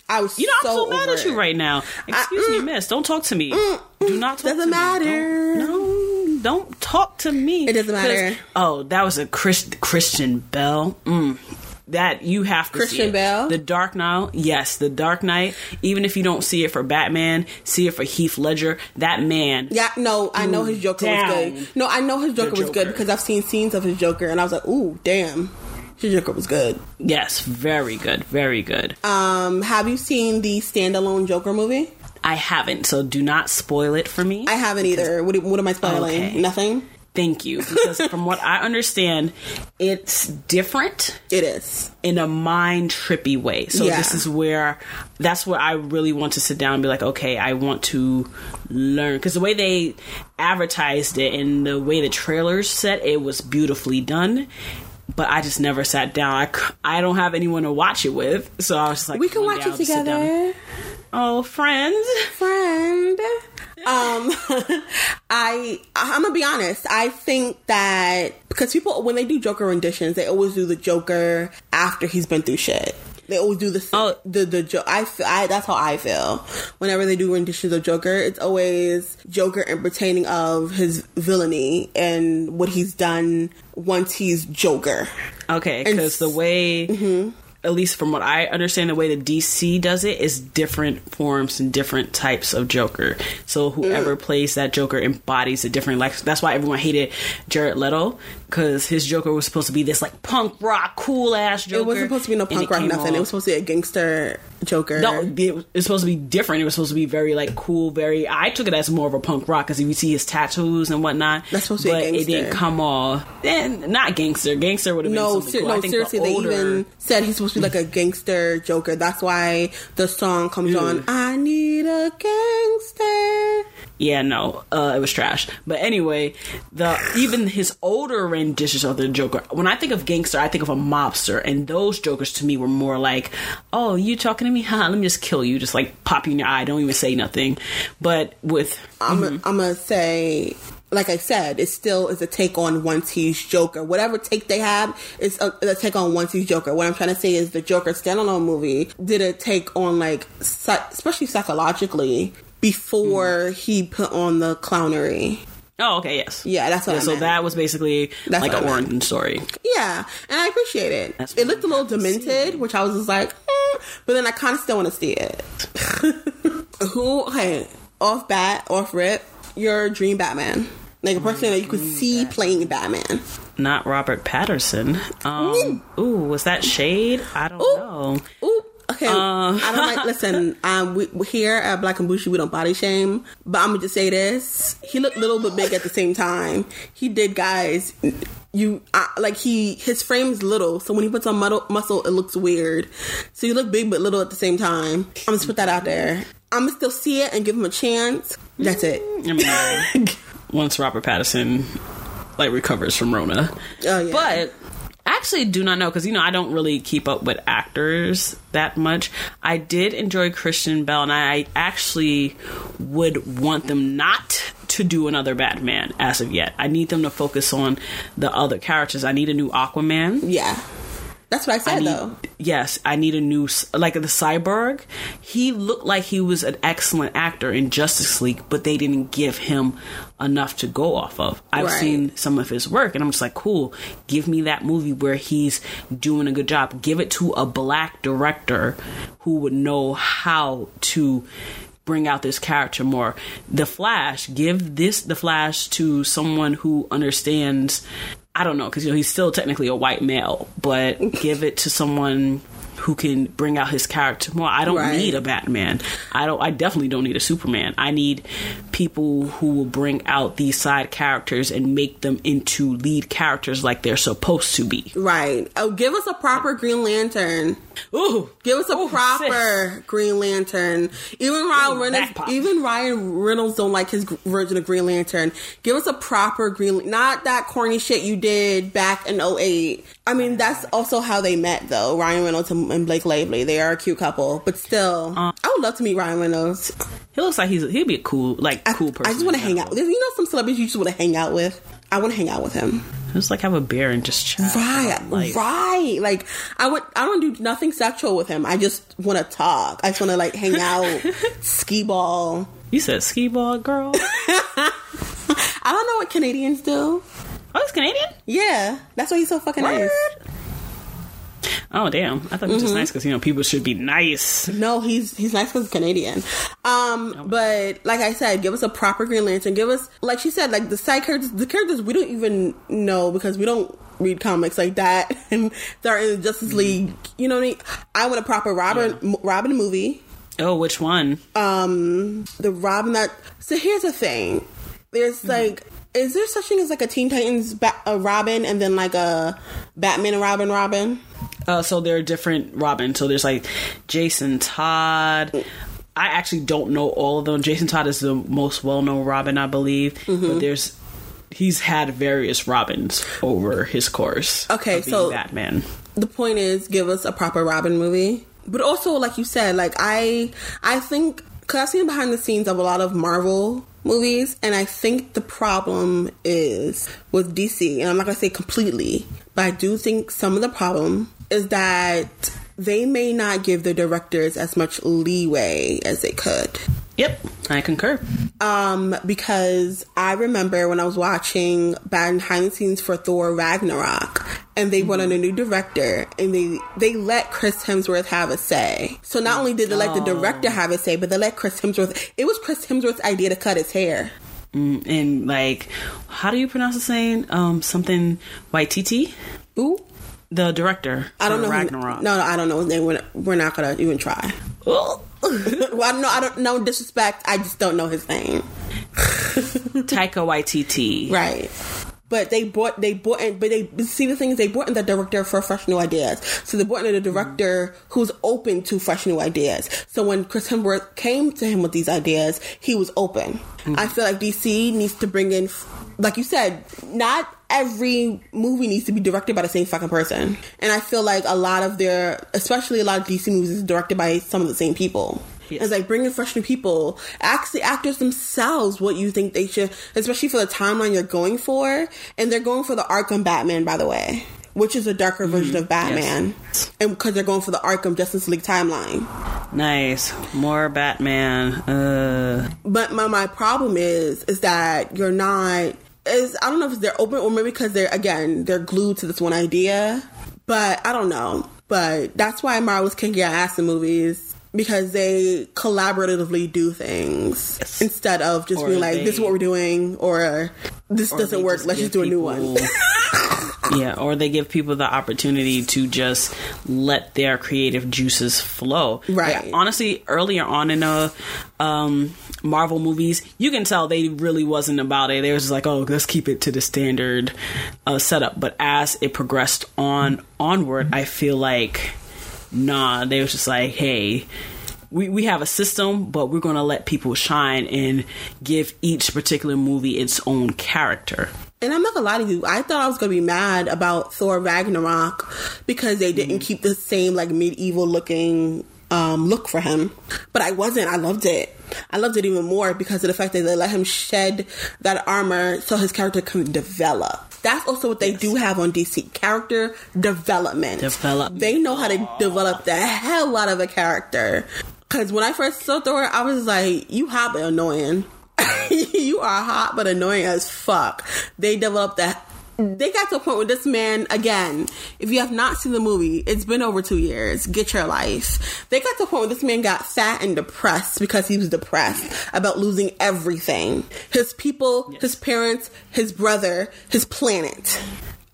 Speaker 1: I was.
Speaker 2: You know,
Speaker 1: so
Speaker 2: I'm so mad at you right now. Excuse me, miss. Don't talk to me. Do not talk
Speaker 1: Doesn't
Speaker 2: to me.
Speaker 1: matter.
Speaker 2: No, don't talk to me.
Speaker 1: It doesn't matter.
Speaker 2: Oh, that was a Christ, Christian Bale. Mm. That you have to see
Speaker 1: Christian Bale,
Speaker 2: The Dark Knight. Yes, The Dark Knight. Even if you don't see it for Batman, see it for Heath Ledger. That man.
Speaker 1: Yeah, no, I know his Joker was good. No, I know his Joker was good because I've seen scenes of his Joker, and I was like, ooh, damn, his Joker was good.
Speaker 2: Yes, very good, very good.
Speaker 1: Um, have you seen the standalone Joker movie?
Speaker 2: I haven't, so do not spoil it for me.
Speaker 1: I haven't either. What, what am I spoiling?
Speaker 2: Okay.
Speaker 1: Nothing.
Speaker 2: Thank you, because from what I understand, it's different.
Speaker 1: It is.
Speaker 2: in a mind trippy way. So
Speaker 1: Yeah.
Speaker 2: this is where that's where I really want to sit down and be like, okay, I want to learn because the way they advertised it and the way the trailers set it was beautifully done. But I just never sat down. I, I don't have anyone to watch it with, so I was just like,
Speaker 1: We can watch it
Speaker 2: I'll just sit down.
Speaker 1: together,
Speaker 2: Oh, friends.
Speaker 1: friend. Um, I I'm gonna be honest. I think that because people when they do Joker renditions, they always do the Joker after he's been through shit. They always do the
Speaker 2: Oh.
Speaker 1: the the jo- I, I that's how I feel whenever they do renditions of Joker. It's always Joker entertaining of his villainy and what he's done once he's Joker.
Speaker 2: Okay, because the way, mm-hmm. At least from what I understand, the way the DC does it is different forms and different types of Joker. So whoever
Speaker 1: Mm.
Speaker 2: plays that Joker embodies a different. Like that's why everyone hated Jared Leto because his Joker was supposed to be this like punk rock, cool ass Joker.
Speaker 1: It wasn't supposed to be no punk rock nothing. It was supposed to be a gangster Joker.
Speaker 2: no, it was supposed to be different. It was supposed to be very like cool, very. I took it as more of a punk rock because if you see his tattoos and whatnot,
Speaker 1: That's supposed to be a
Speaker 2: but it didn't come off. And not gangster. Gangster would have been
Speaker 1: No, ser-
Speaker 2: cool.
Speaker 1: No, seriously,
Speaker 2: the
Speaker 1: they
Speaker 2: older,
Speaker 1: even said he's supposed to be like a gangster Joker. That's why the song comes on. I need a gangster.
Speaker 2: Yeah, no, uh, it was trash. But anyway, the even his older renditions of the Joker. When I think of gangster, I think of a mobster, and those Jokers to me were more like, "Oh, you talking to me? Huh? Let me just kill you. Just like pop you in your eye. Don't even say nothing." But with
Speaker 1: I'm
Speaker 2: Mm-hmm.
Speaker 1: I'm gonna say, like I said, it still is a take on once he's Joker. Whatever take they have, it's a, a take on once he's Joker. What I'm trying to say is the Joker standalone movie did a take on like, especially psychologically, before he put on the clownery.
Speaker 2: oh, okay, yes,
Speaker 1: Yeah, that's what I
Speaker 2: so
Speaker 1: meant.
Speaker 2: that was basically
Speaker 1: That's
Speaker 2: like an origin story.
Speaker 1: Yeah, and I appreciate it.
Speaker 2: That's
Speaker 1: it looked a little demented, which I was just like, eh, but then I kind of still want to see it. Who? Okay, off bat, off rip, your dream Batman, like a person that you could see playing Batman.
Speaker 2: Not Robert Pattinson. Um, ooh, was that shade? I don't know.
Speaker 1: Ooh, okay. I don't like. Listen, um, we, here at Black and Bougie, we don't body shame, but I'm gonna just say this: he looked little but big at the same time. He did, guys. You uh, like he his frame's little, so when he puts on muscle, muscle, it looks weird. So you look big but little at the same time. I'm just put that out there. I'm gonna still see it and give him a chance. That's it.
Speaker 2: I mean, once Robert Pattinson like recovers from Rona.
Speaker 1: Oh yeah.
Speaker 2: But I actually do not know because you know I don't really keep up with actors that much. I did enjoy Christian Bale, and I actually would want them not to do another Batman as of yet. I need them to focus on the other characters. I need a new Aquaman.
Speaker 1: yeah, that's what I said
Speaker 2: I need,
Speaker 1: though.
Speaker 2: yes, I need a new like the cyborg. He looked like he was an excellent actor in Justice League, but they didn't give him enough to go off of. I've
Speaker 1: Right.
Speaker 2: seen some of his work, and I'm just like, cool. Give me that movie where he's doing a good job. Give it to a black director who would know how to bring out this character more. The Flash, give this the Flash to someone who understands. I don't know because you know he's still technically a white male, but give it to someone who can bring out his character more. I don't
Speaker 1: Right.
Speaker 2: need a Batman. I don't. I definitely don't need a Superman. I need people who will bring out these side characters and make them into lead characters like they're supposed to be.
Speaker 1: Right. Oh, give us a proper Green Lantern.
Speaker 2: Ooh,
Speaker 1: Give us a
Speaker 2: Ooh,
Speaker 1: proper
Speaker 2: sis.
Speaker 1: Green Lantern. Even Ryan
Speaker 2: Ooh,
Speaker 1: Reynolds, even Ryan Reynolds don't like his version of Green Lantern. Give us a proper Green, not that corny shit you did back in 08. I mean, that's also how they met though. Ryan Reynolds and Blake Lively. They are a cute couple, but still,
Speaker 2: Uh.
Speaker 1: I would love to meet Ryan Reynolds.
Speaker 2: He looks like he's he'd be a cool like cool person.
Speaker 1: I just want to hang out.
Speaker 2: general.
Speaker 1: You know, some celebrities you just want to hang out with. I want to hang out with him.
Speaker 2: Just like have a beer and just chat.
Speaker 1: Right, right. Like I would, I don't do nothing sexual with him. I just want to talk. I just want to like hang out, ski ball.
Speaker 2: You said skee ball girl.
Speaker 1: I don't know what Canadians do.
Speaker 2: Oh, he's Canadian.
Speaker 1: Yeah, that's why he's so fucking nice.
Speaker 2: Oh damn! I thought it was
Speaker 1: Mm-hmm.
Speaker 2: just nice because you know people should be nice.
Speaker 1: No, he's he's nice because he's Canadian. Um, but like I said, give us a proper Green Lantern. Give us, like she said, like the side characters, the characters we don't even know because we don't read comics like that, and they're in the Justice League. You know what I mean? I want a proper Robin m- Robin movie.
Speaker 2: Oh, which one?
Speaker 1: um the Robin that so here's the thing there's like is there such thing as like a Teen Titans ba- a Robin and then like a Batman and Robin Robin
Speaker 2: Uh, so there are different Robin. So there's like Jason Todd. I actually don't know all of them. Jason Todd is the most well known Robin, I believe.
Speaker 1: Mm-hmm.
Speaker 2: But there's he's had various Robins over his course.
Speaker 1: Okay,
Speaker 2: of being
Speaker 1: so-
Speaker 2: Batman.
Speaker 1: the point is give us a proper Robin movie but also like you said like I I think because I've seen behind the scenes of a lot of Marvel movies and I think the problem is with DC and I'm not gonna say completely but I do think some of the problem is that they may not give the directors as much leeway as they could
Speaker 2: Yep, I concur.
Speaker 1: Um, because I remember when I was watching behind the scenes for Thor Ragnarok, and they brought in a new director, and they they let Chris Hemsworth have a say. So not only did they let the director have a say, but they let Chris Hemsworth. It was Chris Hemsworth's idea to cut his hair.
Speaker 2: Mm, and like, how do you pronounce the saying? Um, something Waititi,
Speaker 1: Ooh,
Speaker 2: the director.
Speaker 1: I don't know. who-
Speaker 2: Ragnarok.
Speaker 1: no, no, I don't know his name. We're, we're not gonna even try.
Speaker 2: Oh.
Speaker 1: well, know. I don't know disrespect. I just don't know his name.
Speaker 2: Taika Waititi.
Speaker 1: Right. But they brought they brought in but they see the thing is they brought in the director for fresh new ideas. So they brought in a director who's open to fresh new ideas. So when Chris Hemsworth came to him with these ideas, he was open. Hmm. I feel like DC needs to bring in like you said, not every movie needs to be directed by the same fucking person. And I feel like a lot of their especially a lot of DC movies is directed by some of the same people.
Speaker 2: Yes.
Speaker 1: It's like bringing fresh new people. Ask the actors themselves what you think they should, especially for the timeline you're going for. And they're going for the Arkham Batman, by the way, which is a darker version of Batman. And because they're going for the Arkham Justice League timeline.
Speaker 2: Nice. More Batman. Uh,
Speaker 1: But my, my problem is, is that you're not, is, I don't know if they're open or maybe because they're, again, they're glued to this one idea. But I don't know. But that's why Marvel's kicking our ass in movies. Because they collaboratively do things
Speaker 2: Yes.
Speaker 1: instead of just
Speaker 2: Or
Speaker 1: being like,
Speaker 2: they-
Speaker 1: "This is what we're doing," or "This
Speaker 2: or
Speaker 1: doesn't work. Let's just do a new one."
Speaker 2: yeah, or they give people the opportunity to just let their creative juices flow.
Speaker 1: Right.
Speaker 2: Like, honestly, earlier on in the um, Marvel movies, you can tell they really wasn't about it. They was just like, "Oh, let's keep it to the standard uh, setup." But as it progressed on onward, I feel like nah, they was just like, "Hey." we, we have a system, but we're going to let people shine and give each particular movie its own character.
Speaker 1: And I'm not gonna lie to you, I thought I was gonna be mad about Thor Ragnarok because they didn't keep the same like medieval looking um, look for him. But I wasn't. I loved it. I loved it even more because of the fact that they let him shed that armor so his character can develop. That's also what they do have on DC character development.
Speaker 2: Development.
Speaker 1: They know how to develop the hell out of a character. Because when I first saw Thor, I was like, "You hot but annoying." you are hot but annoying as fuck. They developed that. They got to a point where this man, again, if you have not seen the movie, it's been over two years. Get your life. They got to a point where this man got fat and depressed because he was depressed about losing everything his people, his parents, his brother, his planet.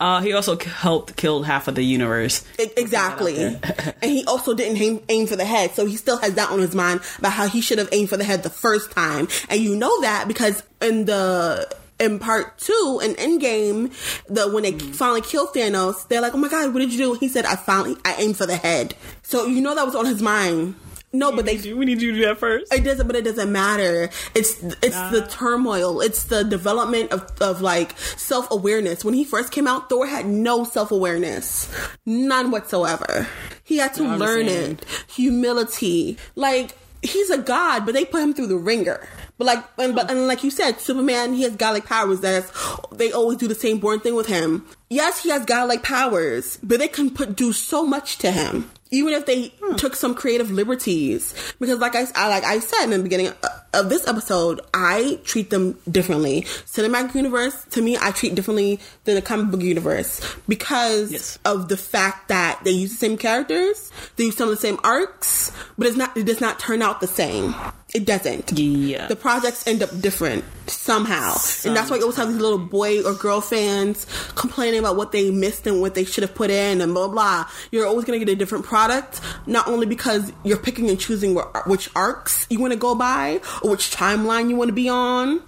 Speaker 2: Uh, he also helped kill half of the universe.
Speaker 1: Exactly. and he also didn't aim, aim for the head, so he still has that on his mind about how he should have aimed for the head the first time. And you know that because in the in part two, in Endgame, the when they mm-hmm. finally kill Thanos, they're like, "Oh my god, what did you do?" He said, "I finally I aimed for the head." So you know that was on his mind. No, but they
Speaker 2: we need you to do that first.
Speaker 1: it doesn't, but it doesn't matter. It's it's the ah. turmoil. It's the development of, of like self awareness. When he first came out, Thor had no self awareness, none whatsoever. He had to
Speaker 2: I
Speaker 1: learn it. Humility, like he's a god, but they put him through the ringer. But like, and, but oh. and like you said, Superman, he has godlike powers. That's they always do the same boring thing with him. Yes, he has godlike powers, but they can put do so much to him even if they hmm. took some creative liberties because like I, I like i said in the beginning of this episode i treat them differently cinematic universe to me i treat differently than the comic book universe because
Speaker 2: Yes.
Speaker 1: of the fact that they use the same characters they use some of the same arcs but it's not it does not turn out the same it doesn't
Speaker 2: Yeah.
Speaker 1: the projects end up different somehow and that's why you always have these little boy or girl fans complaining about what they missed and what they should have put in and blah blah you're always going to get a different product not only because you're picking and choosing wh- which arcs you want to go by or which timeline you want to be on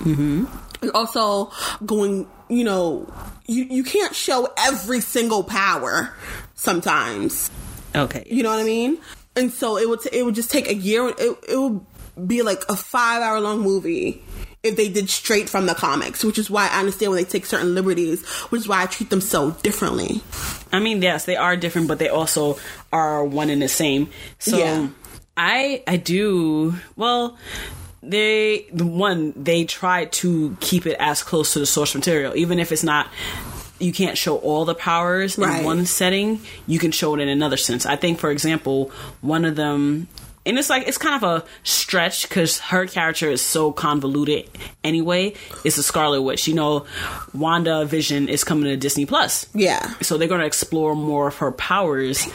Speaker 1: mm-hmm. you're also going you know you, you can't show every single power sometimes
Speaker 2: Okay.
Speaker 1: you know what I mean? And so it would t- it would just take a year. It it would be like a five hour long movie if they did straight from the comics, which is why I understand when they take certain liberties, which is why I treat them so differently.
Speaker 2: I mean, yes, they are different, but they also are one and the same. So
Speaker 1: Yeah.
Speaker 2: I I do well. They the one they try to keep it as close to the source material, even if it's not. You can't show all the powers
Speaker 1: Right.
Speaker 2: in one setting. You can show it in another sense. I think, for example, one of them, and it's like it's kind of a stretch because her character is so convoluted. Anyway, it's a Scarlet Witch. You know, WandaVision is coming to Disney Plus.
Speaker 1: Yeah.
Speaker 2: So they're going to explore more of her powers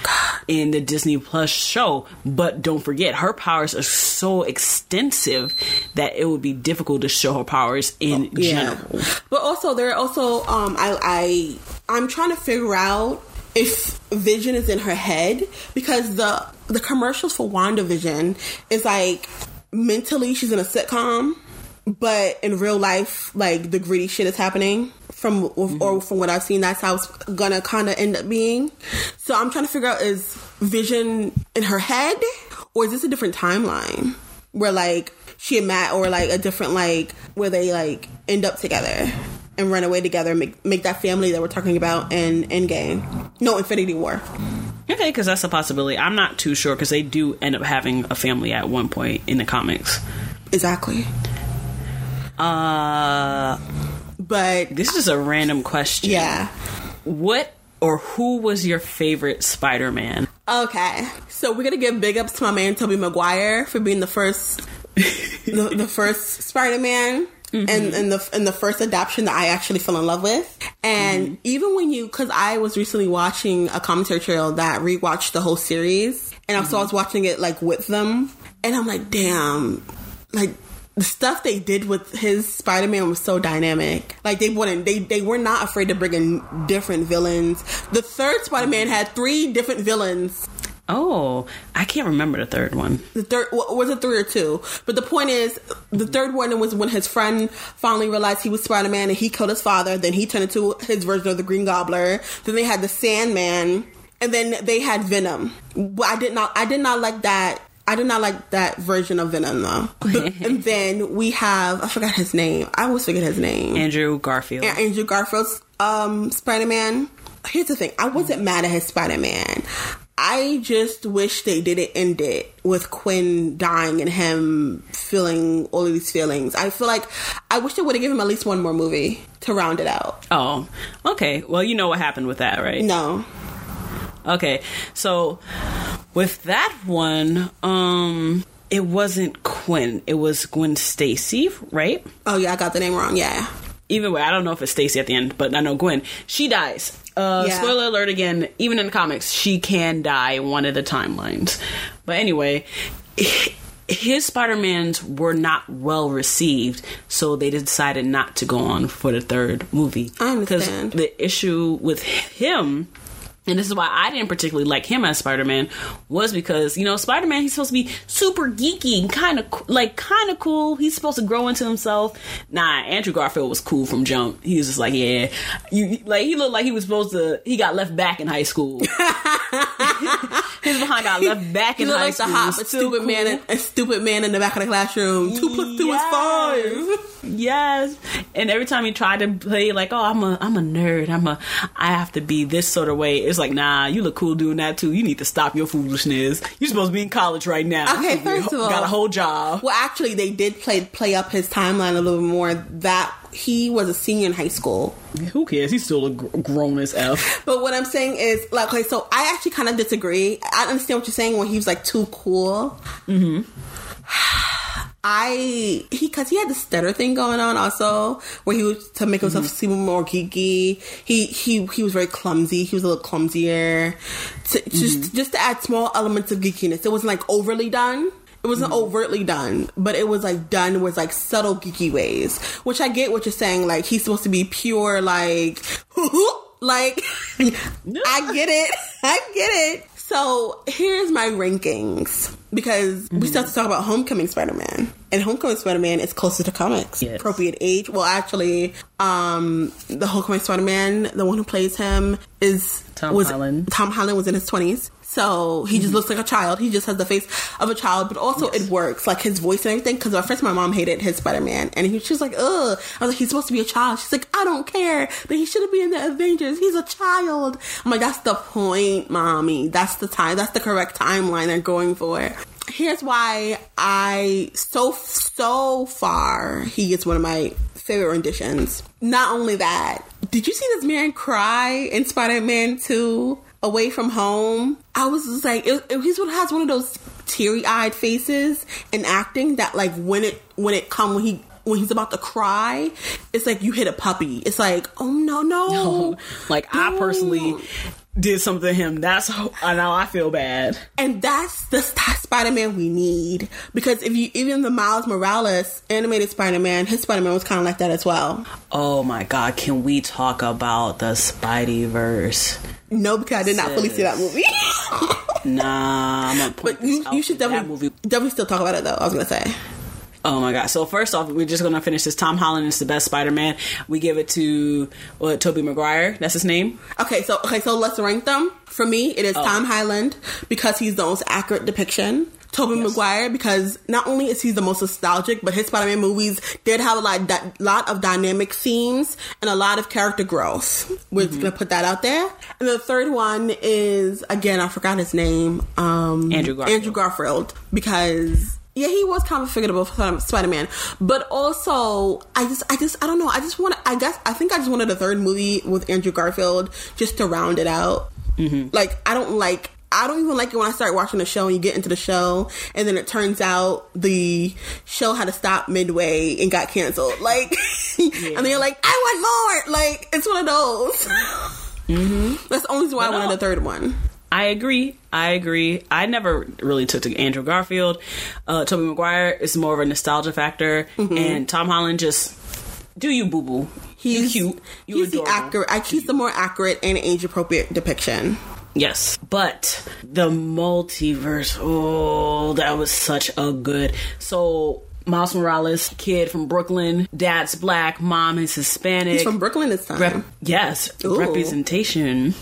Speaker 2: in the Disney Plus show. But don't forget, her powers are so extensive that it would be difficult to show her powers in general.
Speaker 1: But also there are also um I I I'm trying to figure out if Vision is in her head because the the commercials for WandaVision is like mentally she's in a sitcom but in real life like the gritty shit is happening from or mm-hmm. from what I've seen that's how it's gonna kind of end up being. So I'm trying to figure out is Vision in her head or is this a different timeline where like she and Matt or like a different like where they like end up together and run away together and make make that family that we're talking about in Endgame. No, Infinity War.
Speaker 2: Okay, because that's a possibility. I'm not too sure because they do end up having a family at one point in the comics.
Speaker 1: Exactly.
Speaker 2: Uh,
Speaker 1: But
Speaker 2: this is a random question.
Speaker 1: yeah.
Speaker 2: What or who was your favorite Spider-Man?
Speaker 1: Okay. So we're gonna give big ups to my man Tobey Maguire for being the first the, the first Spider Man. And, mm-hmm. and the and the first adaptation that I actually fell in love with, and mm-hmm. even when you, because I was recently watching a commentary trail that rewatched the whole series, and so mm-hmm. I was watching it like with them, and I'm like, damn, like the stuff they did with his Spider-Man was so dynamic. Like they wouldn't, they they were not afraid to bring in different villains. The third Spider-Man had three different villains.
Speaker 2: Oh, I can't remember the third one.
Speaker 1: The third was it three or two? But the point is, the third one was when his friend finally realized he was Spider Man and he killed his father. Then he turned into his version of the Green Gobbler. Then they had the Sandman, and then they had Venom. But I did not, I did not like that. I did not like that version of Venom though. and then we have I forgot his name. I always forget his name.
Speaker 2: Andrew Garfield.
Speaker 1: And Andrew Garfield's um, Spider Man. Here's the thing I wasn't mad at his Spider Man. I just wish they didn't end it with Quinn dying and him feeling all of these feelings. I feel like I wish they would have given him at least one more movie to round it out.
Speaker 2: Oh, okay. Well, you know what happened with that, right?
Speaker 1: No.
Speaker 2: Okay. So with that one, um it wasn't Quinn. It was Gwen Stacy, right?
Speaker 1: Oh, yeah, I got the name wrong. Yeah.
Speaker 2: Either way, I don't know if it's Stacy at the end, but I know Gwen. She dies. Uh,
Speaker 1: Yeah.
Speaker 2: Spoiler alert again. Even in the comics, she can die one of the timelines. But anyway, his Spider-Mans were not well received, so they decided not to go on for the third movie.
Speaker 1: I understand.
Speaker 2: the issue with him and this is why I didn't particularly like him as Spider Man was because you know Spider Man he's supposed to be super geeky and kind of like kind of cool. He's supposed to grow into himself. Nah, Andrew Garfield was cool from jump. He was just like yeah, you like he looked like he was supposed to. He got left back in high school. His behind got left back
Speaker 1: He
Speaker 2: in high
Speaker 1: like the
Speaker 2: school.
Speaker 1: hot
Speaker 2: Still
Speaker 1: but stupid
Speaker 2: cool.
Speaker 1: man, in, a stupid man in the back of the classroom. Two plus two
Speaker 2: Yes.
Speaker 1: is five.
Speaker 2: Yes, and every time he tried to play like, "Oh, I'm a, I'm a nerd. I'm a, I have to be this sort of way." It's like, nah, you look cool doing that too. You need to stop your foolishness. You're supposed to be in college right now.
Speaker 1: Okay,
Speaker 2: You supposed to be-
Speaker 1: first of all-
Speaker 2: got a whole job.
Speaker 1: Well, actually, they did play play up his timeline a little bit more. That he was a senior in high school.
Speaker 2: Who cares? He's still a gr- grown as f.
Speaker 1: But what I'm saying is, like, okay, so I actually kind of disagree. I understand what you're saying when he was like too cool. Mm-hmm. I he because he had the stutter thing going on also, where he was to make himself mm-hmm. seem more geeky. He he he was very clumsy. He was a little clumsier. To, Just mm-hmm. just to add small elements of geekiness. It wasn't like overly done. It wasn't mm-hmm. overtly done, but it was like done with like subtle geeky ways. Which I get what you're saying. Like he's supposed to be pure, like like I get it. I get it. So here's my rankings because we still have to talk about Homecoming Spider-Man, and Homecoming Spider-Man is closer to comics,
Speaker 2: Yes.
Speaker 1: appropriate age. Well, actually, um, the Homecoming Spider-Man, the one who plays him, is
Speaker 2: Tom
Speaker 1: was
Speaker 2: Holland.
Speaker 1: Tom Holland was in his twenties. So he just mm-hmm. looks like a child. He just has the face of a child, but also it works, like his voice and everything. Because at first my mom hated his Spider Man, and he, she was like, "Ugh." I was like, "He's supposed to be a child." She's like, "I don't care, but he shouldn't be in the Avengers. He's a child." I'm like, "That's the point, mommy. That's the time. That's the correct timeline they're going for." Here's why I so so far he gets one of my favorite renditions. Not only that, did you see this man cry in Spider Man Two? Away from home, I was just like, it, it, he's one has one of those teary eyed faces in acting that like when it when it come when he when he's about to cry, it's like you hit a puppy. It's like, oh no no,
Speaker 2: Like I personally did something to him. That's how I know I feel bad.
Speaker 1: and that's the Spider Man we need because if you even the Miles Morales animated Spider Man, his Spider Man was kind of like that as well.
Speaker 2: Oh my god, can we talk about the Spidey verse?
Speaker 1: No, because I did not fully see that movie.
Speaker 2: Nah, I'm gonna point
Speaker 1: but you,
Speaker 2: out
Speaker 1: you should definitely
Speaker 2: movie.
Speaker 1: definitely still talk about it though. I was gonna say.
Speaker 2: Oh my god! So first off, we're just gonna finish this. Tom Holland is the best Spider-Man. We give it to what Tobey Maguire. That's his name.
Speaker 1: Okay, so okay, so let's rank them. For me, it is Tom Highland because he's the most accurate depiction. Toby Maguire because not only is he the most nostalgic, but his Spider-Man movies did have a lot, di- lot of dynamic scenes and a lot of character growth. We're gonna put that out there. And the third one is again, I forgot his name. Um,
Speaker 2: Andrew Garfield.
Speaker 1: Andrew Garfield because yeah, he was kind of forgettable for Spider Man, but also I just, I just, I don't know. I just want, I guess, I think I just wanted a third movie with Andrew Garfield just to round it out.
Speaker 2: Mm-hmm.
Speaker 1: Like I don't like. I don't even like it when I start watching the show and you get into the show and then it turns out the show had to stop midway and got canceled. Like, and then you're like, I want more. Like, it's one of those. mm-hmm. That's the only reason why I wanted
Speaker 2: no.
Speaker 1: a third one.
Speaker 2: I agree. I agree. I never really took to Andrew Garfield. Uh, Tobey Maguire is more of a nostalgia factor,
Speaker 1: Mm-hmm.
Speaker 2: and Tom Holland just do you boo boo. You
Speaker 1: He's
Speaker 2: cute. You
Speaker 1: he's the accurate. I he's the more accurate and age appropriate depiction.
Speaker 2: Yes, but the multiverse. Oh, that was such a good. So Miles Morales, kid from Brooklyn, dad's black, mom is Hispanic.
Speaker 1: He's from Brooklyn this time.
Speaker 2: Rep- yes,
Speaker 1: Ooh.
Speaker 2: representation.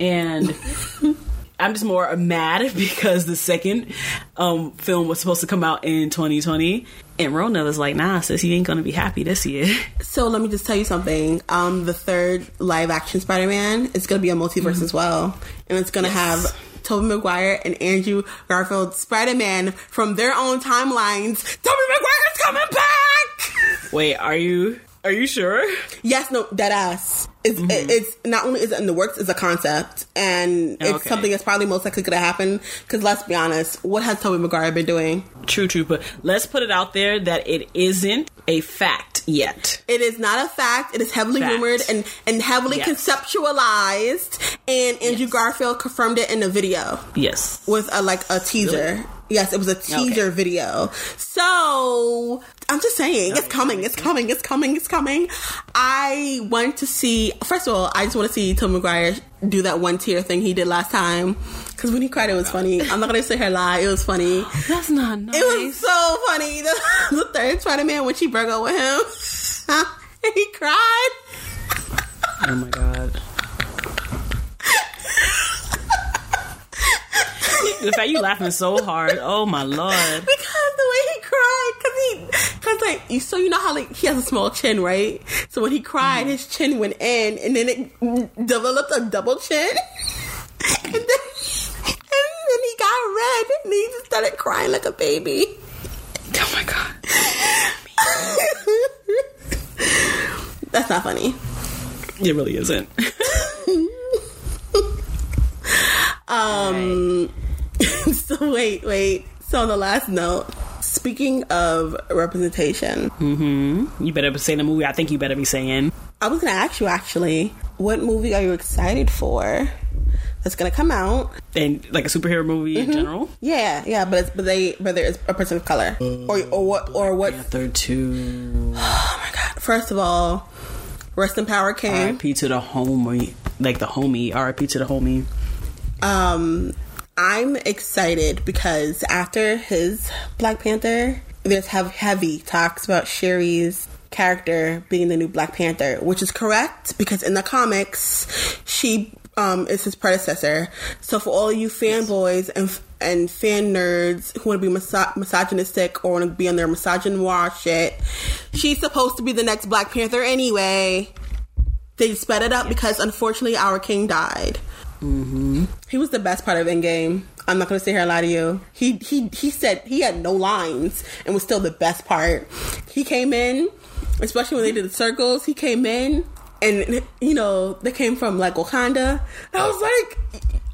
Speaker 2: And I'm just more mad because the second um, film was supposed to come out in 2020. And Rona was like, nah, sis, you ain't gonna be happy this year.
Speaker 1: So let me just tell you something. Um, the third live action Spider Man is to be a multiverse as well, and it's to
Speaker 2: Yes.
Speaker 1: have Tobey Maguire and Andrew Garfield Spider Man from their own timelines. Tobey Maguire's coming back.
Speaker 2: Wait, are you are you sure?
Speaker 1: yes, no, dead ass. It's,
Speaker 2: Mm-hmm.
Speaker 1: it's not only is it in the works, it's a concept, and it's
Speaker 2: Okay.
Speaker 1: something that's probably most likely going to happen. Because let's be honest, what has Tobey Maguire been doing?
Speaker 2: True, true, but let's put it out there that it isn't a fact yet.
Speaker 1: It is not a fact. It is heavily
Speaker 2: Fact.
Speaker 1: rumored and, and heavily
Speaker 2: Yes.
Speaker 1: conceptualized. And Andrew
Speaker 2: Yes.
Speaker 1: Garfield confirmed it in a video
Speaker 2: Yes.
Speaker 1: with a like a teaser. Yes, it was a teaser
Speaker 2: Okay.
Speaker 1: video. So I'm just saying, it's coming, it's coming, it's coming, it's coming. I want to see. First of all, I just want to see Tom McGuire do that one tear thing he did last time. Because when he cried, it was funny. I'm not gonna say her lie. It was funny.
Speaker 2: That's not nice.
Speaker 1: It was so funny. The, the third Spider Man when she broke up with him, and he cried.
Speaker 2: oh my god. The fact you laughing so hard. Oh my lord.
Speaker 1: Because the way he cried, because he, because like, you, so you know how like he has a small chin, right? So when he cried, his chin went in, and then it developed a double chin, and then, and then he got red, and then he just started crying like a baby.
Speaker 2: Oh my god.
Speaker 1: That's not funny.
Speaker 2: It really isn't.
Speaker 1: Um. so wait, wait. So on the last note, speaking of representation, mm-hmm.
Speaker 2: You better be saying the movie. I think you better be saying.
Speaker 1: I was gonna ask you actually, what movie are you excited for? That's gonna come out.
Speaker 2: And like a superhero movie in general.
Speaker 1: Yeah, yeah, but it's, but they but there is a person of color, or or what or what?
Speaker 2: Panther two.
Speaker 1: Oh my god! First of all, rest in power, King.
Speaker 2: R.I.P. to the homie, like the homie. R.I.P. to the homie.
Speaker 1: Um, I'm excited because after his Black Panther, there's have heavy talks about Shuri's character being the new Black Panther, which is correct because in the comics, she um is his predecessor. So for all you fanboys and and fan nerds who want to be miso- misogynistic or want to be on their misogynoir shit, she's supposed to be the next Black Panther anyway. They sped it up because unfortunately our king died. Mm-hmm. He was the best part of Endgame. I'm not gonna sit here and lie to you. He he he said he had no lines and was still the best part. He came in, especially when they did the circles. He came in, and you know they came from like Wakanda. I was like.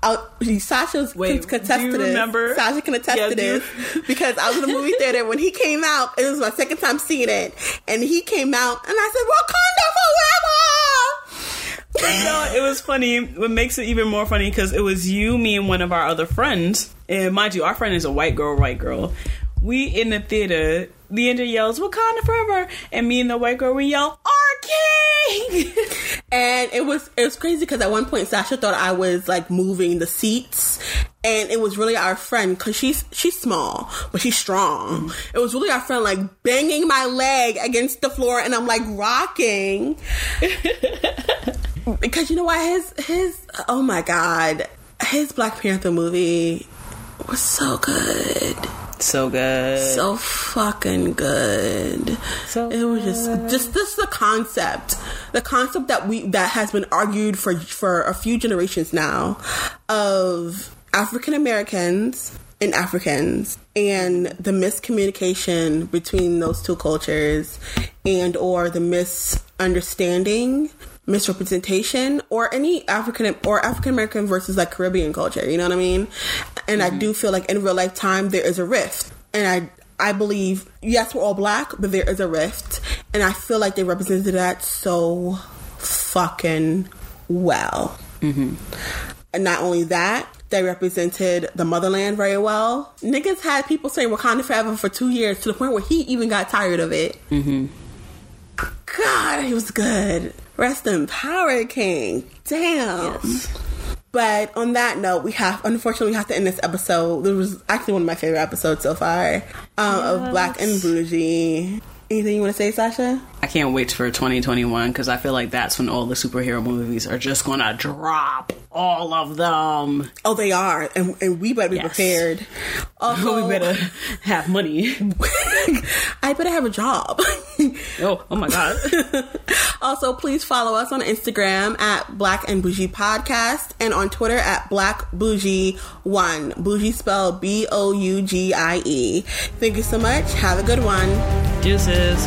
Speaker 1: I, Sasha's
Speaker 2: Wait,
Speaker 1: can attest
Speaker 2: do you
Speaker 1: to this.
Speaker 2: remember?
Speaker 1: Sasha can attest
Speaker 2: Yeah,
Speaker 1: to this because I was in the movie theater when he came out. It was my second time seeing it, and he came out, and I said, "Wakanda forever."
Speaker 2: no, it was funny. What makes it even more funny because it was you, me, and one of our other friends. And mind you, our friend is a white girl, white girl. We in the theater. Leander yells "Wakanda forever," and me and the white girl we yell "Our King."
Speaker 1: And it was it was crazy because at one point Sasha thought I was like moving the seats, and it was really our friend because she's she's small but she's strong. Mm-hmm. It was really our friend like banging my leg against the floor, and I'm like rocking. Because you know why his his oh my god. His Black Panther movie was so good
Speaker 2: so good.
Speaker 1: so fucking good.
Speaker 2: So
Speaker 1: it was just just this the concept, the concept that we that has been argued for for a few generations now of African Americans and Africans and the miscommunication between those two cultures and or the misunderstanding misrepresentation or any African or African American versus like Caribbean culture, you know what I mean? And I do feel like in real life time there is a rift. And I I believe yes we're all black, but there is a rift. And I feel like they represented that so fucking well. Mm-hmm. And not only that, they represented the motherland very well. Niggas had people saying Wakanda forever for two years to the point where he even got tired of it. God, he was good. Rest in power, King. Damn. But on that note, we have unfortunately we have to end this episode. This was actually one of my favorite episodes so far um, of Black and Bougie. Anything you want to say, Sasha?
Speaker 2: I can't wait for 2021 because I feel like that's when all the superhero movies are just gonna drop. All of them.
Speaker 1: Oh, they are, and, and we better be
Speaker 2: Yes.
Speaker 1: prepared. Also,
Speaker 2: we better have money.
Speaker 1: I better have a job.
Speaker 2: Oh, oh my god.
Speaker 1: also, please follow us on Instagram at Black and Bougie Podcast and on Twitter at Black Bougie One. Bougie spelled B O U G I E. Thank you so much. Have a good one.
Speaker 2: Deuces.